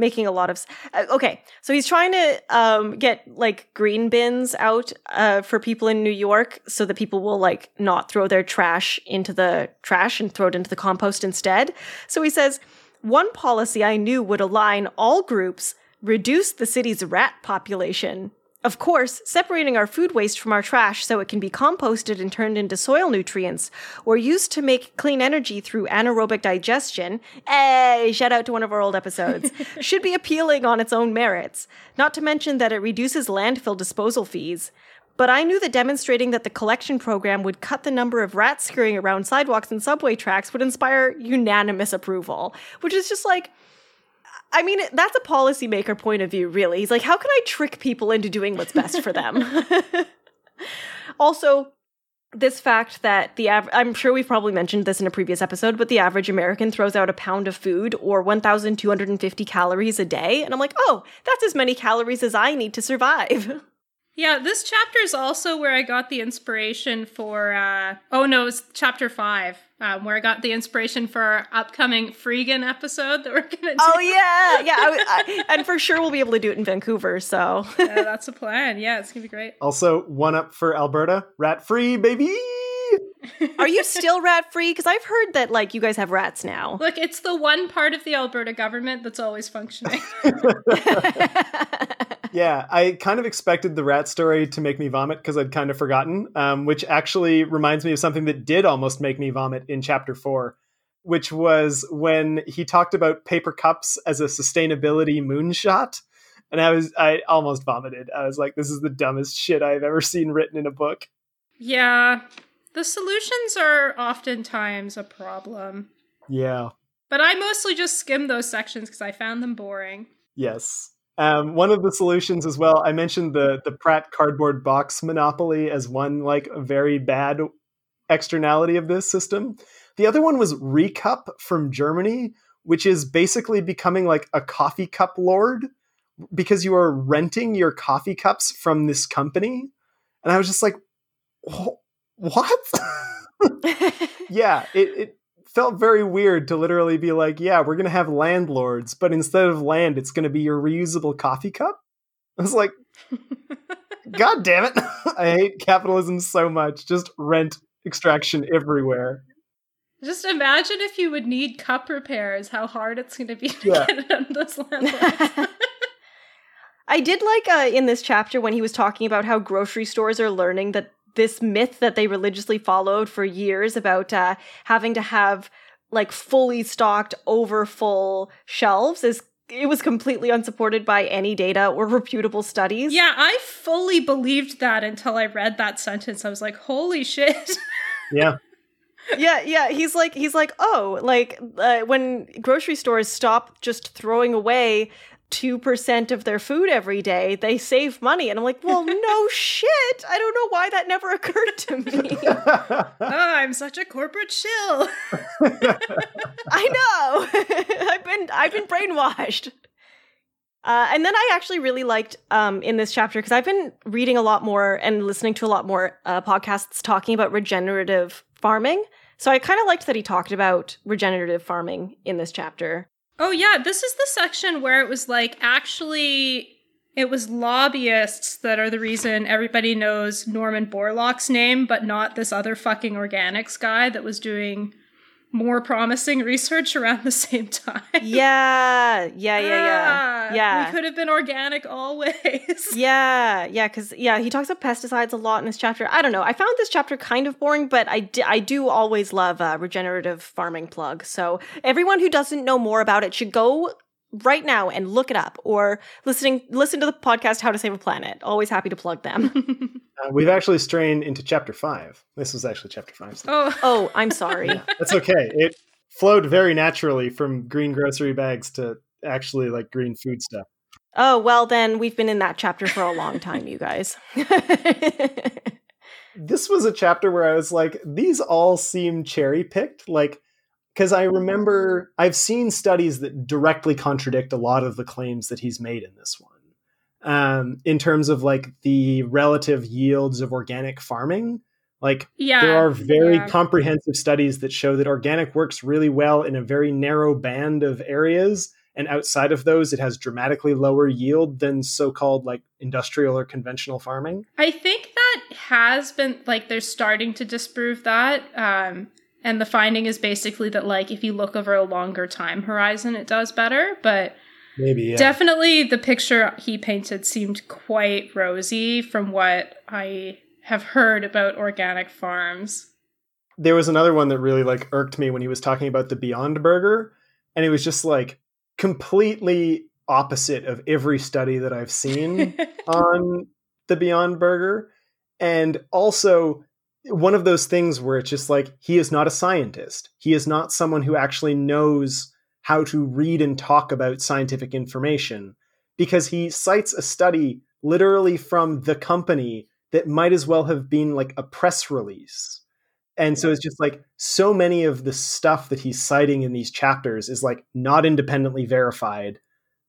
making a lot of. Uh, okay, so he's trying to um, get like green bins out uh, for people in New York so that people will like not throw their trash into the trash and throw it into the compost instead. So he says. One policy I knew would align all groups reduce the city's rat population. Of course, separating our food waste from our trash so it can be composted and turned into soil nutrients or used to make clean energy through anaerobic digestion, hey, shout out to one of our old episodes, should be appealing on its own merits. Not to mention that it reduces landfill disposal fees. But I knew that demonstrating that the collection program would cut the number of rats scurrying around sidewalks and subway tracks would inspire unanimous approval, which is just like, I mean, that's a policymaker point of view, really. He's like, how can I trick people into doing what's best for them? also, this fact that the av- I'm sure we've probably mentioned this in a previous episode, but the average American throws out a pound of food or 1,250 calories a day. And I'm like, oh, that's as many calories as I need to survive. Yeah, this chapter is also where I got the inspiration for. Uh, oh no, it's chapter five, um, where I got the inspiration for our upcoming Freegan episode that we're gonna do. oh, yeah. Yeah. I, I, and for sure we'll be able to do it in Vancouver. So. Yeah, that's a plan. Yeah, it's gonna be great. Also, one up for Alberta. Rat free, baby! Are you still rat free? Because I've heard that like you guys have rats now. Look, it's the one part of the Alberta government that's always functioning. yeah, I kind of expected the rat story to make me vomit because I'd kind of forgotten, um, which actually reminds me of something that did almost make me vomit in chapter four, which was when he talked about paper cups as a sustainability moonshot. And I was, I almost vomited. I was like, this is the dumbest shit I've ever seen written in a book. yeah, the solutions are oftentimes a problem. Yeah. But I mostly just skimmed those sections because I found them boring. Yes. Um, one of the solutions as well, I mentioned the the Pratt cardboard box monopoly as one like very bad externality of this system. The other one was Recup from Germany, which is basically becoming like a coffee cup lord because you are renting your coffee cups from this company. And I was just like, what? yeah, it, it felt very weird to literally be like, yeah, we're going to have landlords, but instead of land, it's going to be your reusable coffee cup. I was like, God damn it. I hate capitalism so much. Just rent extraction everywhere. Just imagine if you would need cup repairs, how hard it's going to be to Yeah. get it on those landlords. I did like uh, in this chapter when he was talking about how grocery stores are learning that this myth that they religiously followed for years about uh, having to have like fully stocked, over full shelves is it was completely unsupported by any data or reputable studies. yeah, I fully believed that until I read that sentence. I was like, holy shit. Yeah. yeah, yeah. He's like, he's like, oh, like uh, when grocery stores stop just throwing away two percent of their food every day, they save money. And I'm like, well, no shit. I don't know why that never occurred to me. oh, I'm such a corporate shill. I know. I've been I've been brainwashed. Uh, and then I actually really liked um, in this chapter because I've been reading a lot more and listening to a lot more uh, podcasts talking about regenerative farming. So I kind of liked that he talked about regenerative farming in this chapter. Oh yeah, this is the section where it was like actually it was lobbyists that are the reason everybody knows Norman Borlaug's name, but not this other fucking organics guy that was doing more promising research around the same time. Yeah, yeah, yeah, yeah, Ah, yeah. We could have been organic always. yeah, yeah, because yeah, he talks about pesticides a lot in this chapter. I don't know. I found this chapter kind of boring, but I, d- I do always love uh, regenerative farming plug. So everyone who doesn't know more about it should go right now and look it up, or listening listen to the podcast How to Save a Planet. Always happy to plug them. Uh, we've actually strained into chapter five. This was actually chapter five. so oh, oh, I'm sorry. That's okay. It flowed very naturally from green grocery bags to actually like green food stuff. Oh well, then we've been in that chapter for a long time, you guys. this was a chapter where I was like, these all seem cherry picked. Like, because I remember I've seen studies that directly contradict a lot of the claims that he's made in this one. Um, in terms of like the relative yields of organic farming, like yeah. there are very yeah. comprehensive studies that show that organic works really well in a very narrow band of areas and outside of those it has dramatically lower yield than so-called like industrial or conventional farming I think that has been like they're starting to disprove that. Um, and the finding is basically that like if you look over a longer time horizon, it does better. But maybe yeah. definitely the picture he painted seemed quite rosy from what I have heard about organic farms. there was another one that really like irked me when he was talking about the beyond burger and it was just like completely opposite of every study that i've seen on the Beyond Burger. And also, one of those things where it's just like, he is not a scientist. He is not someone who actually knows how to read and talk about scientific information because he cites a study literally from the company that might as well have been like a press release. And so it's just like so many of the stuff that he's citing in these chapters is like not independently verified,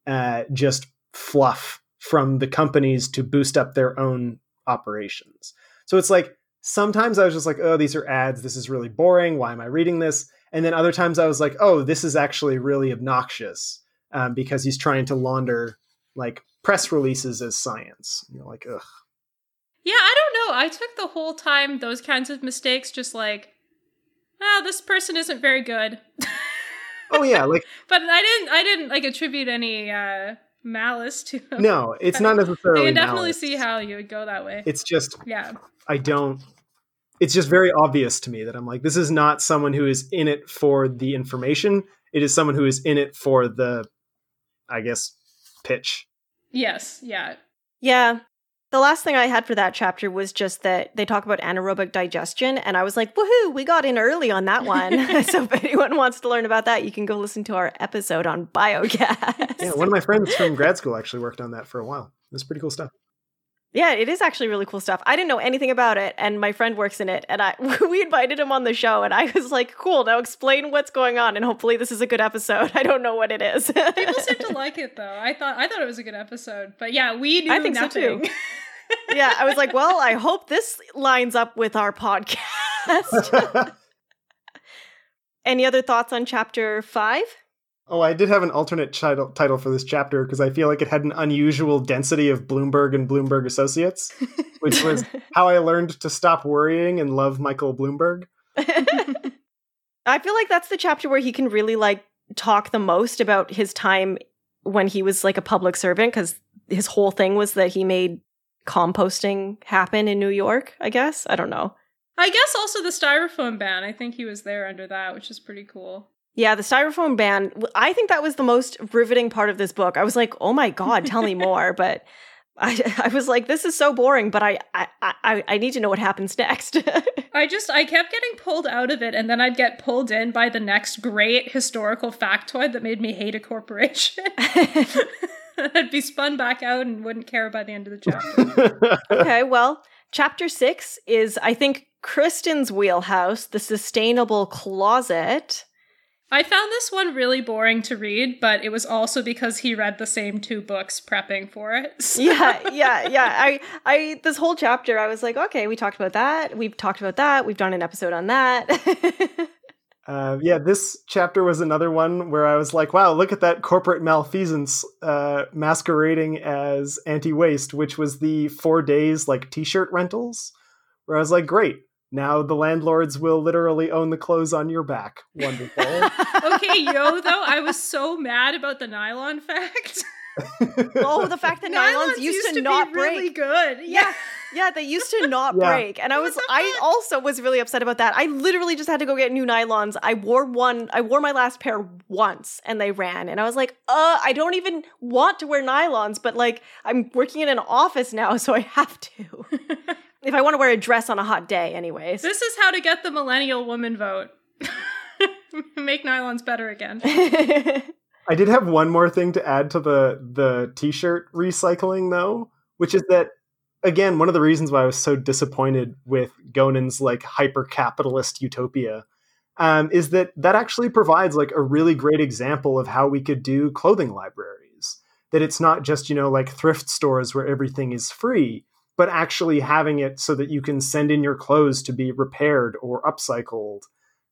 uh, just fluff from the companies to boost up their own operations. So it's like sometimes I was just like, oh, these are ads. This is really boring. Why am I reading this? And then other times I was like, oh, this is actually really obnoxious um, because he's trying to launder like press releases as science. You're like, ugh. Yeah, I don't know. I took the whole time those kinds of mistakes just like oh, this person isn't very good. oh yeah, like but I didn't I didn't like attribute any uh malice to him. no, it's not necessarily. I can definitely malice. see how you would go that way. It's just yeah. I don't. It's just very obvious to me that I'm like, this is not someone who is in it for the information. It is someone who is in it for the, I guess, pitch. Yes, yeah. Yeah. The last thing I had for that chapter was just that they talk about anaerobic digestion, and I was like, woohoo, we got in early on that one. so if anyone wants to learn about that, you can go listen to our episode on biogas. Yeah, one of my friends from grad school actually worked on that for a while. It's pretty cool stuff. Yeah, it is actually really cool stuff. I didn't know anything about it, and my friend works in it, and I we invited him on the show, and I was like, "Cool, now explain what's going on, and hopefully this is a good episode." I don't know what it is. People seem to like it though. I thought I thought it was a good episode, but yeah, we knew I think nothing. so too. Yeah, I was like, "Well, I hope this lines up with our podcast." Any other thoughts on chapter five? oh, I did have an alternate title title for this chapter because I feel like it had an unusual density of Bloomberg and Bloomberg Associates, which was how I learned to stop worrying and love Michael Bloomberg. I feel like that's the chapter where he can really like talk the most about his time when he was like a public servant because his whole thing was that he made composting happen in New York, I guess. I don't know. I guess also the styrofoam ban. I think he was there under that, which is pretty cool. Yeah, the styrofoam ban, I think that was the most riveting part of this book. I was like, oh my God, tell me more. But I, I was like, this is so boring, but I, I, I, I need to know what happens next. I just I kept getting pulled out of it, and then I'd get pulled in by the next great historical factoid that made me hate a corporation. I'd be spun back out and wouldn't care by the end of the chapter. okay, well, chapter six is, I think, Kristen's wheelhouse, the sustainable closet. I found this one really boring to read, but it was also because he read the same two books prepping for it. So- yeah, yeah, yeah. I, I, this whole chapter, I was like, okay, we talked about that. We've talked about that. We've done an episode on that. Uh, yeah, this chapter was another one where I was like, wow, look at that corporate malfeasance uh, masquerading as anti waste, which was the For Days like t shirt rentals. Where I was like, great, now the landlords will literally own the clothes on your back. Wonderful. okay, yo, though, I was so mad about the nylon fact. oh, the fact that nylons, used, to, not be break. really good. Yeah. Yeah, they used to not Yeah. break. And I was I also was really upset about that. I literally just had to go get new nylons. I wore one I wore my last pair once and they ran. And I was like, "Uh, I don't even want to wear nylons, but like I'm working in an office now, so I have to." if I want to wear a dress on a hot day anyways. This is how to get the millennial woman vote. Make nylons better again. I did have one more thing to add to the the t-shirt recycling though, which is that again, one of the reasons why I was so disappointed with Gonen's like hyper capitalist utopia um, is that that actually provides like a really great example of how we could do clothing libraries. That it's not just you know like thrift stores where everything is free, but actually having it so that you can send in your clothes to be repaired or upcycled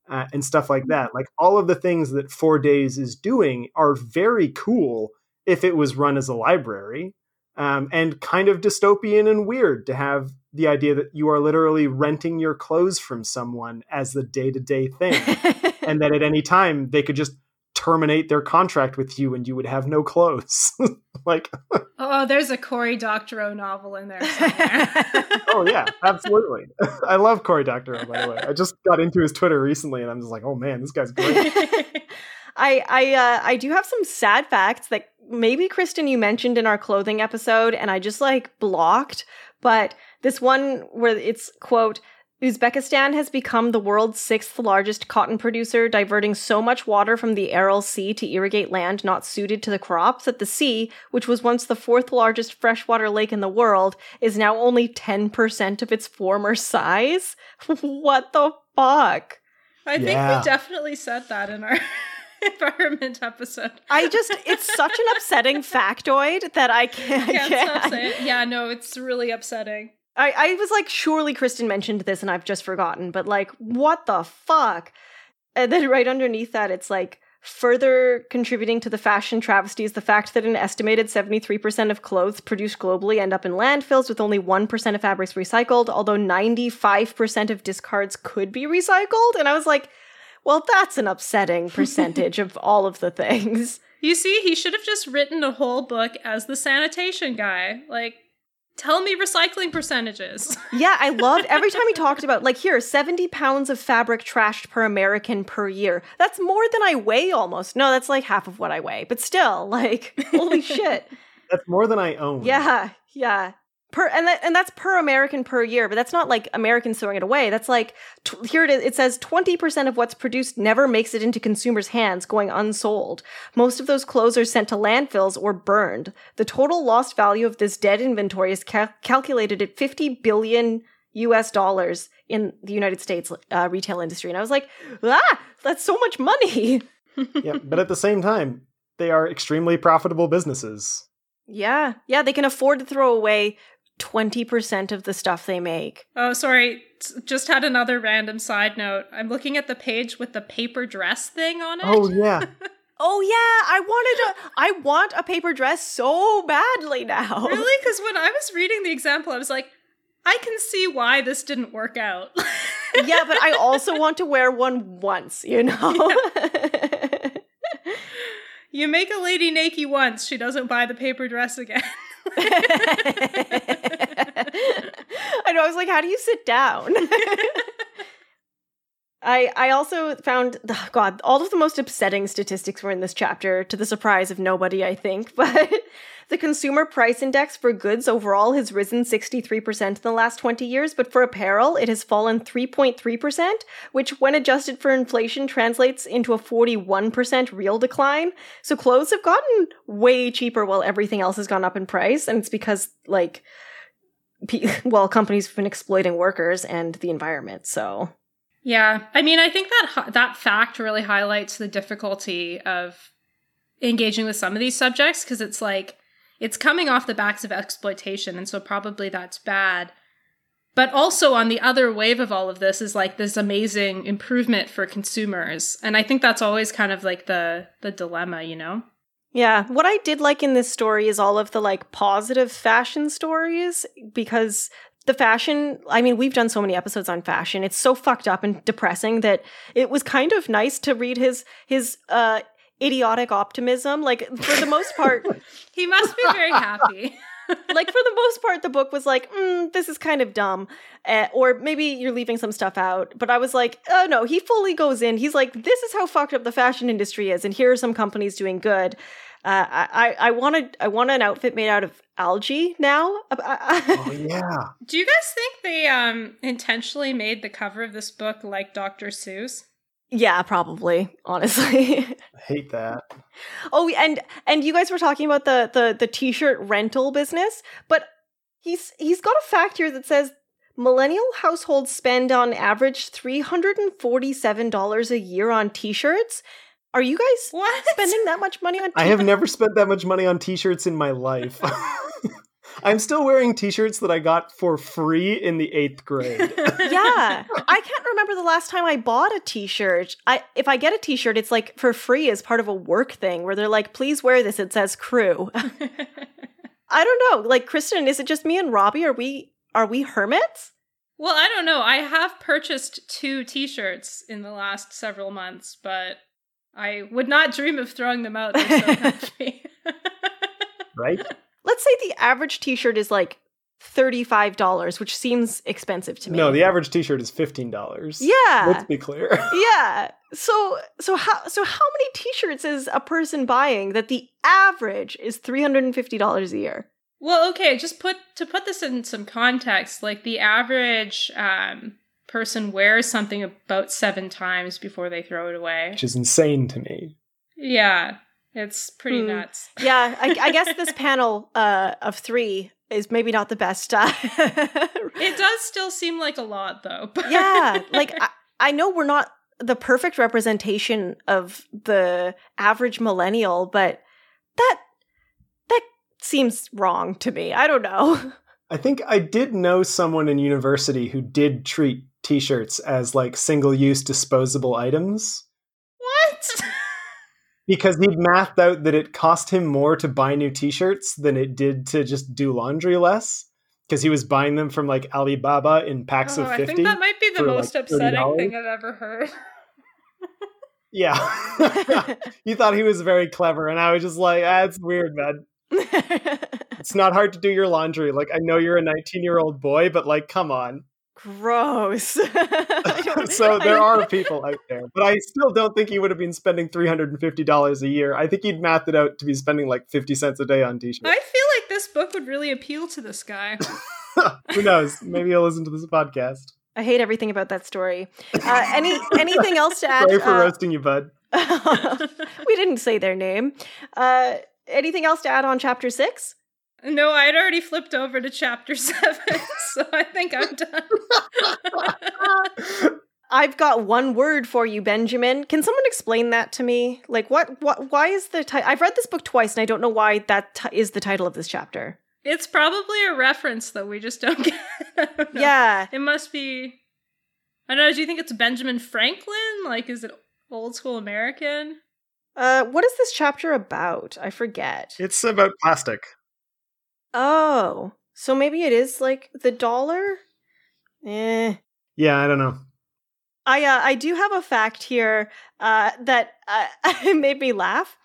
uh, and stuff like that. Like all of the things that For Days is doing are very cool if it was run as a library, um, and kind of dystopian and weird to have the idea that you are literally renting your clothes from someone as the day to day thing, and that at any time they could just terminate their contract with you and you would have no clothes. like, Oh, there's a Cory Doctorow novel in there somewhere. oh yeah, absolutely. I love Cory Doctorow, by the way. I just got into his Twitter recently, and I'm just like, oh man, this guy's great. I I uh, I do have some sad facts that maybe Kristen you mentioned in our clothing episode, and I just like blocked. But this one where it's quote. Uzbekistan has become the world's sixth largest cotton producer, diverting so much water from the Aral Sea to irrigate land not suited to the crops that the sea, which was once the fourth largest freshwater lake in the world, is now only 10% of its former size. what the fuck? I think we definitely said that in our environment episode. I just, it's such an upsetting factoid that I can't. I, Can't can't- stop saying. Yeah, no, it's really upsetting. I, I was like, surely Kristen mentioned this and I've just forgotten, but like, what the fuck? And then right underneath that, it's like, Further contributing to the fashion travesty is the fact that an estimated 73% of clothes produced globally end up in landfills with only 1% of fabrics recycled, although 95% of discards could be recycled. And I was like, well, that's an upsetting percentage of all of the things. You see, he should have just written a whole book as the sanitation guy. Like, tell me recycling percentages. Yeah, I loved every time he talked about like here, 70 pounds of fabric trashed per American per year. That's more than I weigh almost. No, that's like half of what I weigh, but still, like, holy shit. That's more than I own. Yeah, yeah. Per and that, and that's per American per year, but that's not like Americans throwing it away. That's like t- here it is. It says twenty percent of what's produced never makes it into consumers' hands, going unsold. Most of those clothes are sent to landfills or burned. The total lost value of this dead inventory is cal- calculated at fifty billion U.S. dollars in the United States uh, retail industry, and I was like, ah, that's so much money. yeah, but at the same time, they are extremely profitable businesses. Yeah, yeah, they can afford to throw away 20% of the stuff they make. Oh, sorry. Just had another random side note. I'm looking at the page with the paper dress thing on it. Oh, yeah. oh, yeah. I wanted to, I want a paper dress so badly now. Really? Because when I was reading the example, I was like, I can see why this didn't work out. yeah, but I also want to wear one once, you know? Yeah. you make a lady naked once, she doesn't buy the paper dress again. I know. I was like, how do you sit down? I I also found oh God all of the most upsetting statistics were in this chapter, to the surprise of nobody, I think. But the consumer price index for goods overall has risen 63% in the last 20 years, but for apparel, it has fallen 3.3%, which, when adjusted for inflation, translates into a 41% real decline. So clothes have gotten way cheaper while everything else has gone up in price, and it's because like well, companies have been exploiting workers and the environment. So yeah, I mean, I think that that fact really highlights the difficulty of engaging with some of these subjects because it's like it's coming off the backs of exploitation, and so probably that's bad. But also on the other wave of all of this is like this amazing improvement for consumers, and I think that's always kind of like the the dilemma, you know. Yeah, what I did like in this story is all of the like positive fashion stories because the fashion i mean we've done so many episodes on fashion. It's so fucked up and depressing that it was kind of nice to read his his uh idiotic optimism. Like for the most part he must be very happy. like for the most part the book was like mm, this is kind of dumb uh, or maybe you're leaving some stuff out but i was like oh no he fully goes in. He's like this is how fucked up the fashion industry is and here are some companies doing good uh, I I wanted I want an outfit made out of algae now. oh yeah. Do you guys think they um intentionally made the cover of this book like Dr. Seuss? Yeah, probably. Honestly, I hate that. Oh, and and you guys were talking about the the the t-shirt rental business, but he's he's got a fact here that says millennial households spend on average $347 a year on t-shirts are you guys what? spending that much money on t-shirts? I have never spent that much money on t-shirts in my life. I'm still wearing t-shirts that I got for free in the 8th grade. yeah. I can't remember the last time I bought a t-shirt. I if I get a t-shirt it's like for free as part of a work thing where they're like please wear this it says crew. I don't know. Like Kristen, is it just me and Robbie? Are we are we hermits? Well, I don't know. I have purchased two t-shirts in the last several months, but I would not dream of throwing them out. They're so comfy. right? Let's say the average t-shirt is like $35, which seems expensive to me. No, the average t-shirt is $15. Yeah. Let's be clear. yeah. So so how so how many t-shirts is a person buying that the average is $350 a year? Well, okay, just put to put this in some context, like the average um person wears something about seven times before they throw it away. Which is insane to me. Yeah, it's pretty hmm. nuts. Yeah, I, I guess this panel uh, of three is maybe not the best. Uh, it does still seem like a lot, though. But yeah, like I, I know we're not the perfect representation of the average millennial, but that that seems wrong to me. I don't know. I think I did know someone in university who did treat t-shirts as like single-use disposable items. What? because he'd mathed out that it cost him more to buy new t-shirts than it did to just do laundry less because he was buying them from like Alibaba in packs oh, of 50. I think that might be the for, like, most upsetting thing I've ever heard. Yeah. he thought he was very clever and I was just like, ah, it's weird, man. It's not hard to do your laundry. Like I know you're a 19-year-old boy, but like come on. Gross. So there are people out there, but I still don't think he would have been spending three hundred and fifty dollars a year. I think he'd math it out to be spending like fifty cents a day on t-shirts. I feel like this book would really appeal to this guy. Who knows? Maybe he'll listen to this podcast. I hate everything about that story. Uh, any anything else to add? Sorry for uh, roasting you, bud. we didn't say their name. Uh, anything else to add on chapter six? No, I'd already flipped over to chapter seven, so I think I'm done. I've got one word for you, Benjamin. Can someone explain that to me? Like, what? What? Why is the title? I've read this book twice, and I don't know why that ti- is the title of this chapter. it's probably a reference that we just don't get. Don't. Yeah, It must be. I don't know. Do you think it's Benjamin Franklin? Like, is it old school American? Uh, what is this chapter about? I forget. It's about plastic. Oh, so maybe it is like the dollar. Eh. Yeah, I don't know. I uh, I do have a fact here uh, that uh, made me laugh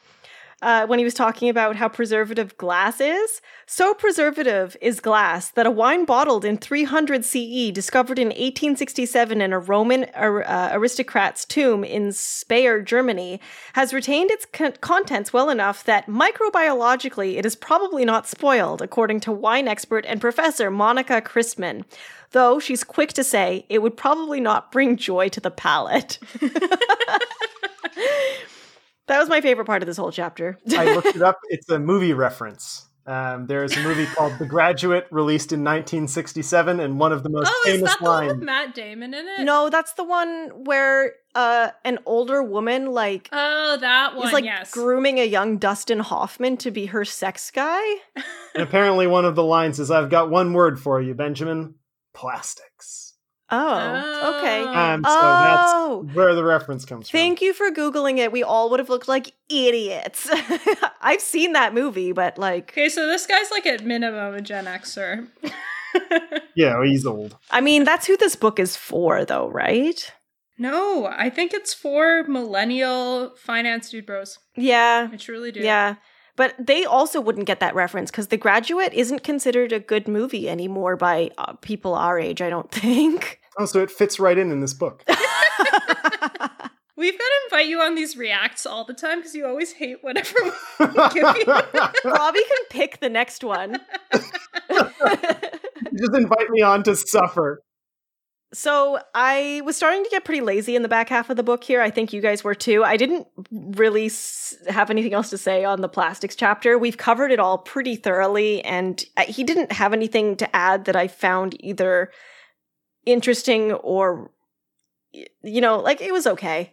uh, when he was talking about how preservative glass is. So preservative is glass that a wine bottled in 300 CE, discovered in 1867 in a Roman uh, aristocrat's tomb in Speyer, Germany, has retained its con- contents well enough that microbiologically it is probably not spoiled, according to wine expert and professor Monika Christmann. Though she's quick to say it would probably not bring joy to the palate. that was my favorite part of this whole chapter. I looked it up. It's a movie reference. Um, there is a movie called The Graduate, released in 1967, and one of the most famous. oh, is famous that the one with Matt Damon in it? no, that's the one where uh, an older woman like Oh, that one. is like yes. grooming a young Dustin Hoffman to be her sex guy. And apparently, one of the lines is, "I've got one word for you, Benjamin: plastics." Oh, okay. Oh. Um, so oh, that's where the reference comes from. thank you for googling it. We all would have looked like idiots. I've seen that movie, but like, Okay, so this guy's like at minimum a Gen Xer. Yeah, he's old. I mean, that's who this book is for, though, right? no, I think it's for millennial finance dude bros. Yeah, I truly do. Yeah. But they also wouldn't get that reference because The Graduate isn't considered a good movie anymore by uh, people our age, I don't think. Oh, so it fits right in in this book. We've got to invite you on these reacts all the time because you always hate whatever we give you. Robbie can pick the next one. Just invite me on to suffer. So I was starting to get pretty lazy in the back half of the book here. I think you guys were too. I didn't really have anything else to say on the plastics chapter. We've covered it all pretty thoroughly, and uh, he didn't have anything to add that I found either interesting or, you know, like it was okay.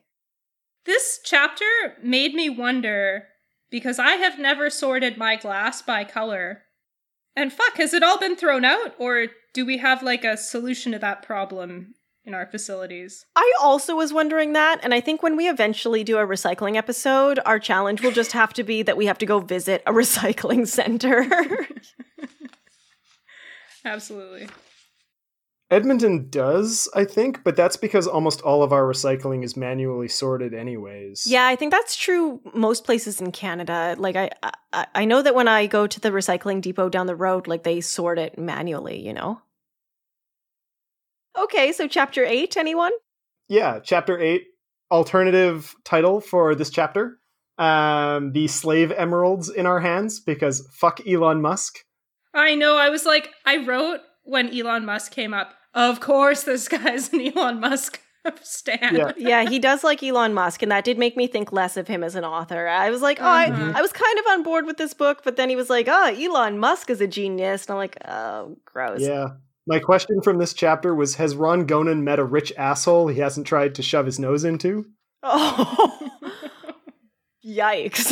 This chapter made me wonder because I have never sorted my glass by color. And fuck, has it all been thrown out? Or do we have like a solution to that problem in our facilities? I also was wondering that, and I think when we eventually do a recycling episode, our challenge will just have to be that we have to go visit a recycling center. Absolutely. Edmonton does, I think, but that's because almost all of our recycling is manually sorted, anyways. yeah, I think that's true most places in Canada. Like I, I I know that when I go to the recycling depot down the road, like they sort it manually, you know. Okay, so chapter 8, anyone? Yeah, chapter eight, alternative title for this chapter. Um, the slave emeralds in our hands because fuck Elon Musk. I know, I was like, I wrote when Elon Musk came up, of course this guy's an Elon Musk stand. Yeah. yeah, he does like Elon Musk, and that did make me think less of him as an author. I was like, oh, I, Mhm. I was kind of on board with this book, but then he was like, oh, Elon Musk is a genius. And I'm like, oh, gross. Yeah. My question from this chapter was Has Ron Gonen met a rich asshole he hasn't tried to shove his nose into? Oh, yikes.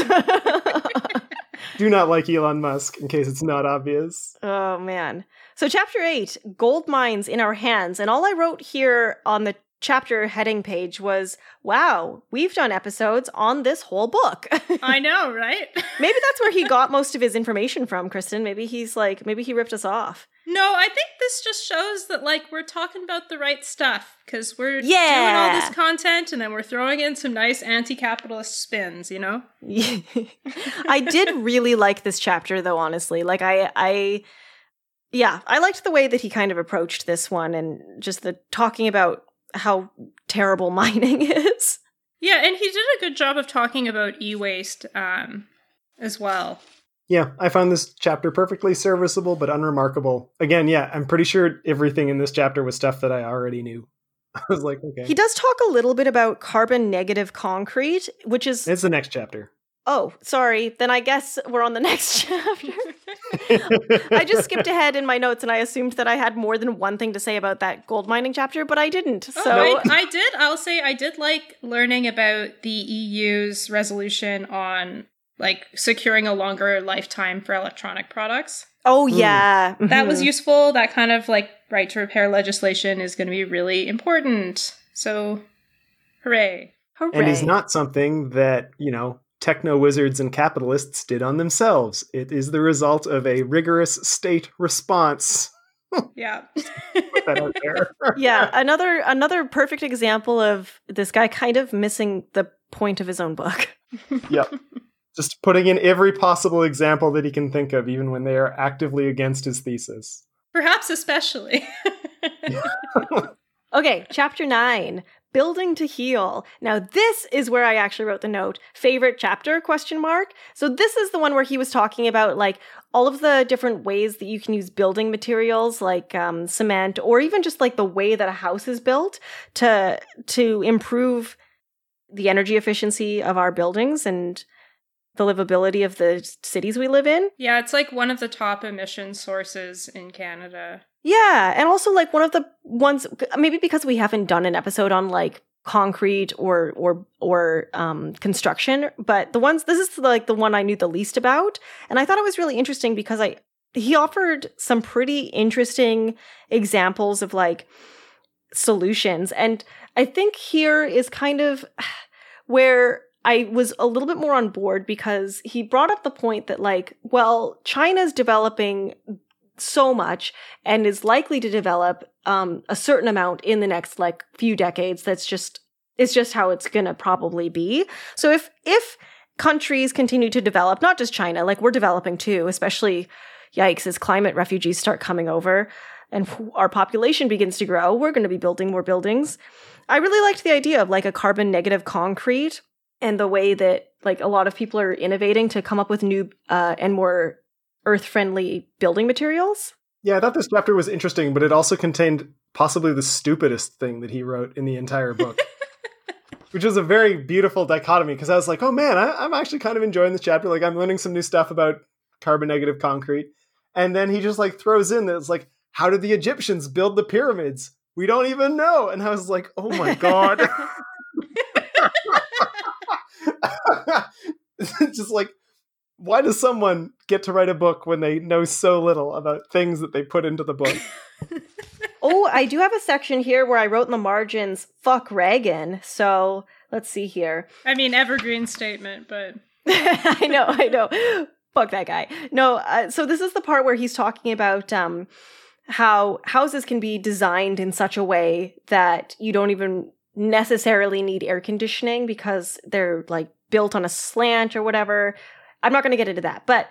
Do not like Elon Musk, in case it's not obvious. oh, man. So, chapter eight gold mines in our hands. And all I wrote here on the chapter heading page was wow, we've done episodes on this whole book. I know, right? maybe that's where he got most of his information from, Kristen. Maybe he's like, maybe he ripped us off. No, I think this just shows that like we're talking about the right stuff because we're yeah. doing all this content and then we're throwing in some nice anti-capitalist spins, you know? I did really like this chapter though, honestly. Like I I yeah, I liked the way that he kind of approached this one and just the talking about how terrible mining is. Yeah, and he did a good job of talking about e-waste um, as well. Yeah, I found this chapter perfectly serviceable but unremarkable. Again, yeah, I'm pretty sure everything in this chapter was stuff that I already knew. I was like, okay. He does talk a little bit about carbon negative concrete, which is it's the next chapter. Oh, sorry. Then I guess we're on the next chapter. I just skipped ahead in my notes and I assumed that I had more than one thing to say about that gold mining chapter, but I didn't. Oh, So I, I did. I'll say I did like learning about the EU's resolution on like securing a longer lifetime for electronic products. Oh Hmm. yeah. That was Mhm. useful. That kind of like right to repair legislation is going to be really important. So, hooray! Hooray. and is not something that, you know, techno wizards and capitalists did on themselves. It is the result of a rigorous state response. Yeah. Put that out there. yeah, another another perfect example of this guy kind of missing the point of his own book. yep. Just putting in every possible example that he can think of, even when they are actively against his thesis. Perhaps especially. Okay, chapter 9, building to heal. Now this is where I actually wrote the note, favorite chapter question mark. So this is the one where he was talking about like all of the different ways that you can use building materials like um, cement or even just like the way that a house is built to to improve the energy efficiency of our buildings and the livability of the cities we live in. yeah, it's like one of the top emission sources in Canada. Yeah, and also like one of the ones maybe because we haven't done an episode on like concrete or or or um construction, but the ones this is like the one I knew the least about, and I thought it was really interesting because I he offered some pretty interesting examples of like solutions and I think here is kind of where I was a little bit more on board because he brought up the point that like well China's developing so much and is likely to develop um, a certain amount in the next like few decades that's just it's just how it's to probably be. So if if countries continue to develop not just china like we're developing too especially yikes as climate refugees start coming over and our population begins to grow we're going to be building more buildings. I really liked the idea of like a carbon negative concrete and the way that like a lot of people are innovating to come up with new uh, and more earth friendly building materials. Yeah, I thought this chapter was interesting, but it also contained possibly the stupidest thing that he wrote in the entire book. Which was a very beautiful dichotomy because I was like, oh man, I, I'm actually kind of enjoying this chapter. Like, I'm learning some new stuff about carbon negative concrete. And then he just like throws in that it's like, how did the Egyptians build the pyramids? We don't even know. And I was like, oh my God. just like, why does someone get to write a book when they know so little about things that they put into the book? oh, I do have a section here where I wrote in the margins, fuck Reagan. So let's see here. I mean, evergreen statement, but I know, I know. Fuck that guy. No, uh, so this is the part where he's talking about um, how houses can be designed in such a way that you don't even necessarily need air conditioning because they're like built on a slant or whatever. I'm not going to get into that, but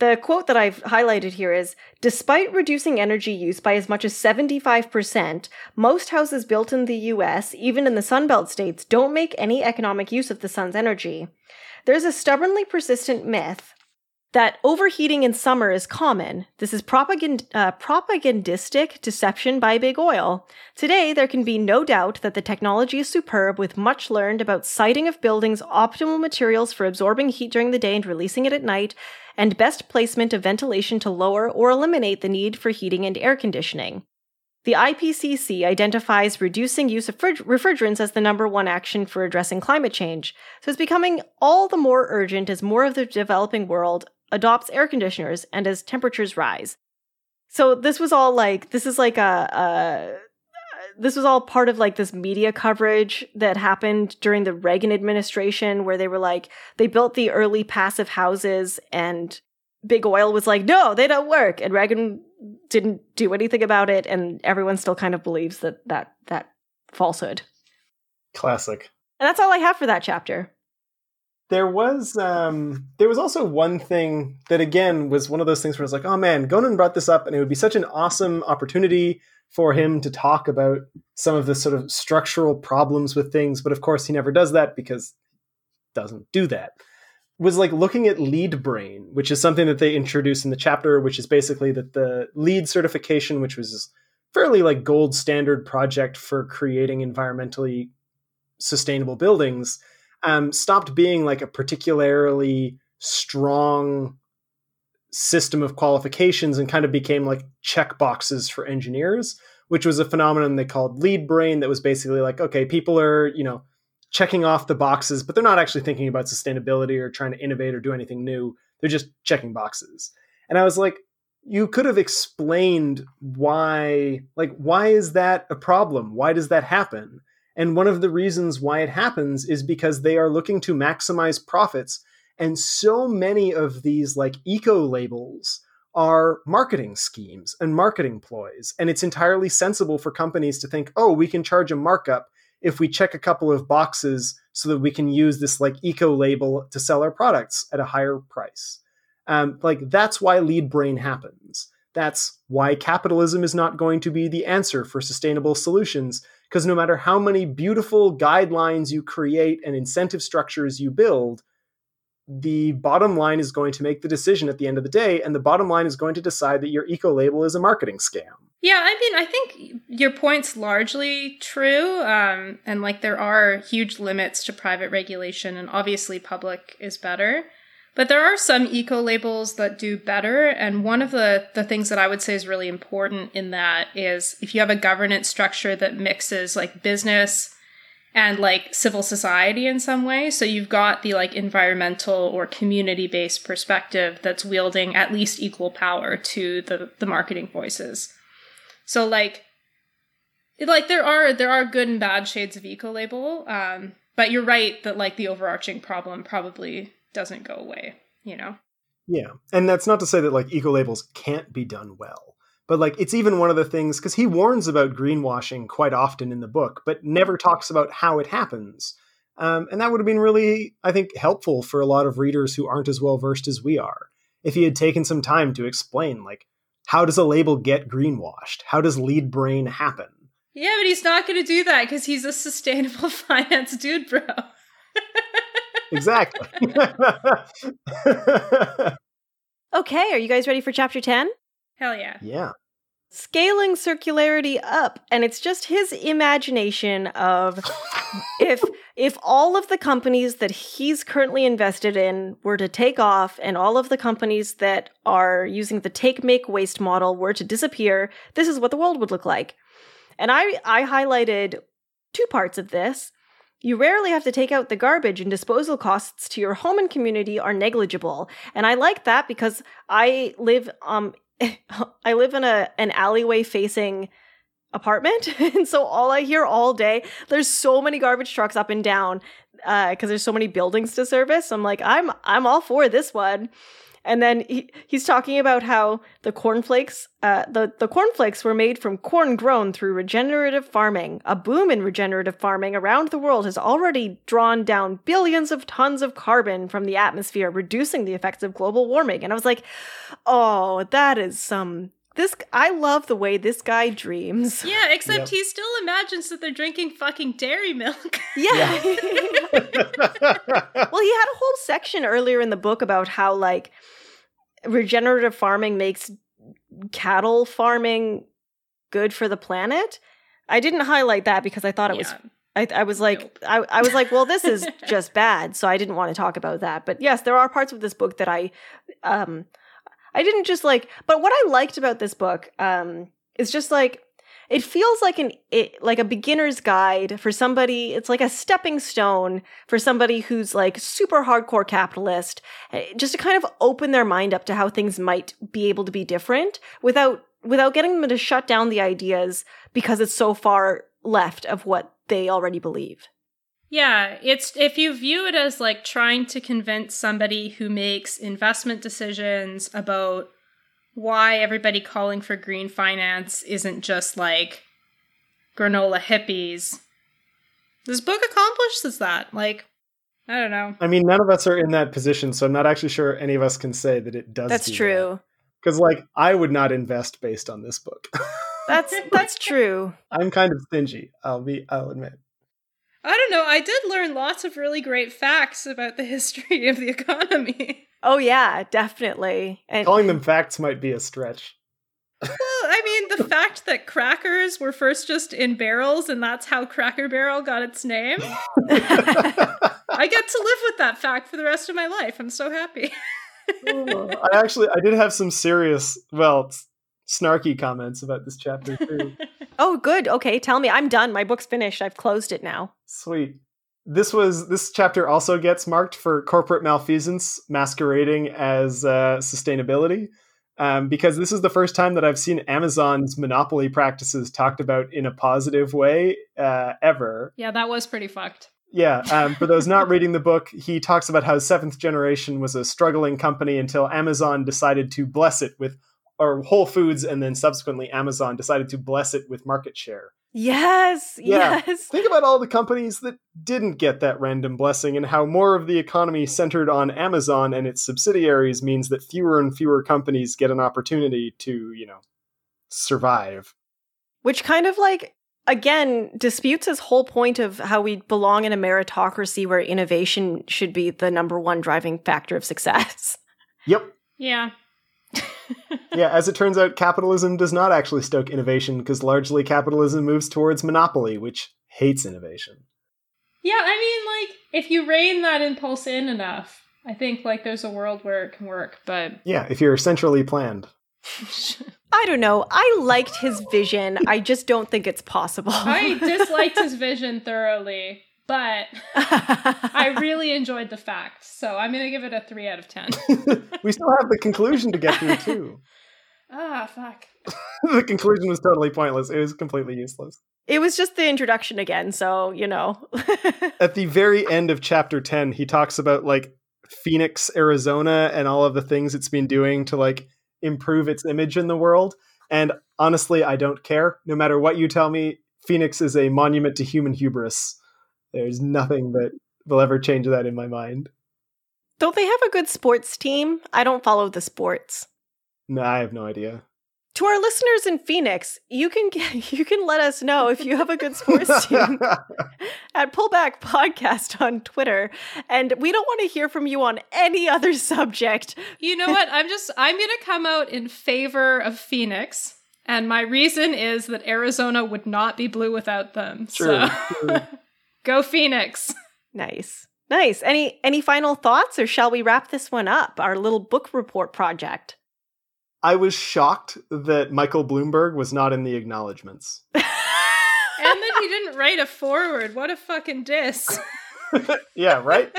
the quote that I've highlighted here is Despite reducing energy use by as much as 75%, most houses built in the US, even in the Sunbelt states, don't make any economic use of the sun's energy. There's a stubbornly persistent myth that overheating in summer is common. This is propagand- uh, propagandistic deception by big oil. Today, there can be no doubt that the technology is superb, with much learned about siting of buildings, optimal materials for absorbing heat during the day and releasing it at night, and best placement of ventilation to lower or eliminate the need for heating and air conditioning. The IPCC identifies reducing use of frig- refrigerants as the number one action for addressing climate change, so it's becoming all the more urgent as more of the developing world adopts air conditioners and as temperatures rise. So this was all like this is like a, a this was all part of like this media coverage that happened during the Reagan administration where they were like they built the early passive houses and big oil was like no they don't work and Reagan didn't do anything about it and everyone still kind of believes that that that falsehood Classic. and that's all i have for that chapter There was um there was also one thing that again was one of those things where I was like, oh man, Gonen brought this up and it would be such an awesome opportunity for him to talk about some of the sort of structural problems with things, but of course he never does that because he doesn't do that. Was like looking at LEED brain, which is something that they introduce in the chapter, which is basically that the LEED certification, which was fairly like gold standard project for creating environmentally sustainable buildings, um, stopped being like a particularly strong system of qualifications and kind of became like check boxes for engineers, which was a phenomenon they called LEED brain that was basically like, okay, people are, you know, checking off the boxes, but they're not actually thinking about sustainability or trying to innovate or do anything new. They're just checking boxes. And I was like, you could have explained why, like, why is that a problem? Why does that happen? And one of the reasons why it happens is because they are looking to maximize profits. And so many of these, like, eco labels are marketing schemes and marketing ploys. And it's entirely sensible for companies to think, oh, we can charge a markup if we check a couple of boxes so that we can use this, like, eco label to sell our products at a higher price. Um, like, that's why LEED brain happens. That's why capitalism is not going to be the answer for sustainable solutions because no matter how many beautiful guidelines you create and incentive structures you build, the bottom line is going to make the decision at the end of the day, and the bottom line is going to decide that your eco label is a marketing scam. Yeah, I mean, I think your point's largely true. Um, and like, there are huge limits to private regulation, and obviously, public is better. But there are some eco labels that do better. And one of the, the things that I would say is really important in that is if you have a governance structure that mixes like business and like civil society in some way. So you've got the like environmental or community based perspective that's wielding at least equal power to the, the marketing voices. So like, like there are there are good and bad shades of eco label, um, but you're right that like the overarching problem probably doesn't go away. You know. Yeah, and that's not to say that like eco labels can't be done well, but like it's even one of the things because he warns about greenwashing quite often in the book, but never talks about how it happens. Um, and that would have been really, I think, helpful for a lot of readers who aren't as well versed as we are. If he had taken some time to explain, like, how does a label get greenwashed? How does LEED brain happen? Yeah, but he's not going to do that because he's a sustainable finance dude, bro. Exactly. okay are you guys ready for chapter 10 Hell yeah. yeah. scaling circularity up and it's just his imagination of if if all of the companies that he's currently invested in were to take off and all of the companies that are using the take make waste model were to disappear this is what the world would look like and i i highlighted two parts of this you rarely have to take out the garbage and disposal costs to your home and community are negligible and i like that because i live um I live in a an alleyway facing apartment, and so all I hear all day there's so many garbage trucks up and down because there's so many buildings to service. I'm like, I'm I'm all for this one. And then he, he's talking about how the cornflakes, uh, the, the cornflakes were made from corn grown through regenerative farming. A boom in regenerative farming around the world has already drawn down billions of tons of carbon from the atmosphere, reducing the effects of global warming. And I was like, oh, that is some. This I love the way this guy dreams. Yeah, except Yep. he still imagines that they're drinking fucking dairy milk. Yeah. well, he had a whole section earlier in the book about how like regenerative farming makes cattle farming good for the planet. I didn't highlight that because I thought it was I, I was like I, I was like well this is just bad so I didn't want to talk about that but yes there are parts of this book that I um I didn't just like but what I liked about this book um is just like it feels like an it, like a beginner's guide for somebody it's like a stepping stone for somebody who's like super hardcore capitalist eh, just to kind of open their mind up to how things might be able to be different without without getting them to shut down the ideas because it's so far left of what they already believe. Yeah, it's if you view it as like trying to convince somebody who makes investment decisions about why everybody calling for green finance isn't just like granola hippies. This book accomplishes that. Like, I don't know. I mean, none of us are in that position, so I'm not actually sure any of us can say that it does. That's true. Because, like, I would not invest based on this book. That's that's true. I'm kind of stingy. I'll be. I'll admit. I don't know. I did learn lots of really great facts about the history of the economy. Oh yeah, definitely. And Calling them facts might be a stretch. Well, I mean, the fact that crackers were first just in barrels and that's how Cracker Barrel got its name. I get to live with that fact for the rest of my life. I'm so happy. I actually, I did have some serious, well, s- snarky comments about this chapter too. oh, good. Okay, tell me. I'm done. My book's finished. I've closed it now. Sweet. This was this chapter also gets marked for corporate malfeasance masquerading as uh, sustainability, um, because this is the first time that I've seen Amazon's monopoly practices talked about in a positive way uh, ever. yeah, that was pretty fucked. Yeah, um, for those not reading the book, he talks about how Seventh Generation was a struggling company until Amazon decided to bless it with, or Whole Foods, and then subsequently Amazon decided to bless it with market share. Yes, Yeah. yes. Think about all the companies that didn't get that random blessing and how more of the economy centered on Amazon and its subsidiaries means that fewer and fewer companies get an opportunity to, you know, survive. Which kind of like again disputes his whole point of how we belong in a meritocracy where innovation should be the number one driving factor of success. Yep. Yeah. Yeah, as it turns out, capitalism does not actually stoke innovation because largely capitalism moves towards monopoly, which hates innovation. Yeah, I mean, like, if you rein that impulse in enough, I think, like, there's a world where it can work, but. Yeah, if you're centrally planned. I don't know. I liked his vision. I just don't think it's possible. I disliked his vision thoroughly, but I really enjoyed the facts, so I'm gonna give it a 3 out of 10. we still have the conclusion to get through, too. ah, fuck. the conclusion was totally pointless. It was completely useless. it was just the introduction again, so you know. At the very end of chapter 10, he talks about like Phoenix, Arizona, and all of the things it's been doing to like improve its image in the world. And honestly, I don't care. No matter what you tell me, Phoenix is a monument to human hubris. There's nothing that will ever change that in my mind. don't they have a good sports team? I don't follow the sports. No, I have no idea. To our listeners in Phoenix, you can get, you can let us know if you have a good sports team at Pullback Podcast on Twitter, and we don't want to hear from you on any other subject. You know what? I'm just, I'm gonna come out in favor of Phoenix, and my reason is that Arizona would not be blue without them. Sure, so, sure. go Phoenix. Nice, nice. Any any final thoughts, or shall we wrap this one up? Our little book report project. I was shocked that Michael Bloomberg was not in the acknowledgments. And that he didn't write a forward. What a fucking diss. yeah, right?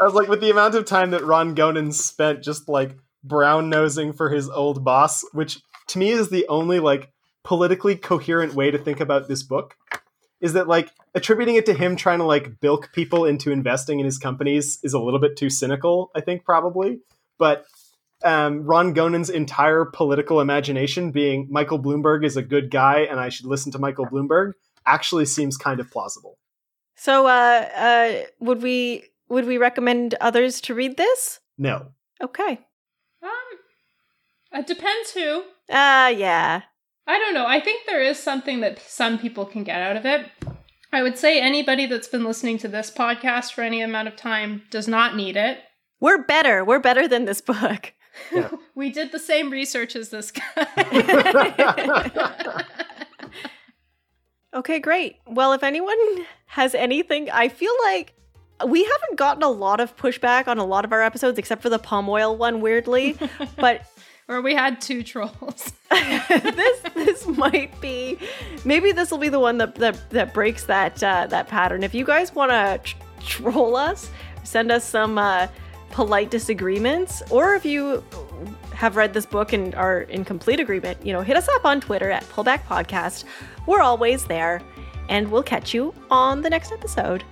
I was like, with the amount of time that Ron Gonen spent just like brown nosing for his old boss, which to me is the only like politically coherent way to think about this book, is that like attributing it to him trying to like bilk people into investing in his companies is a little bit too cynical, I think, probably. But um, Ron Gonen's entire political imagination being Michael Bloomberg is a good guy and I should listen to Michael Bloomberg actually seems kind of plausible. So, uh, uh, would we would we recommend others to read this? No. Okay. Um, it depends who. Uh, yeah. I don't know. I think there is something that some people can get out of it. I would say anybody that's been listening to this podcast for any amount of time does not need it. We're better. We're better than this book. Yeah. we did the same research as this guy. Okay, great. Well, if anyone has anything, I feel like we haven't gotten a lot of pushback on a lot of our episodes except for the palm oil one, weirdly. but or we had two trolls. this this might be maybe this will be the one that that, that breaks that uh, that pattern. If you guys want to tr- troll us, send us some uh, polite disagreements, or if you have read this book and are in complete agreement, you know, hit us up on Twitter at Pullback Podcast. We're always there, and we'll catch you on the next episode.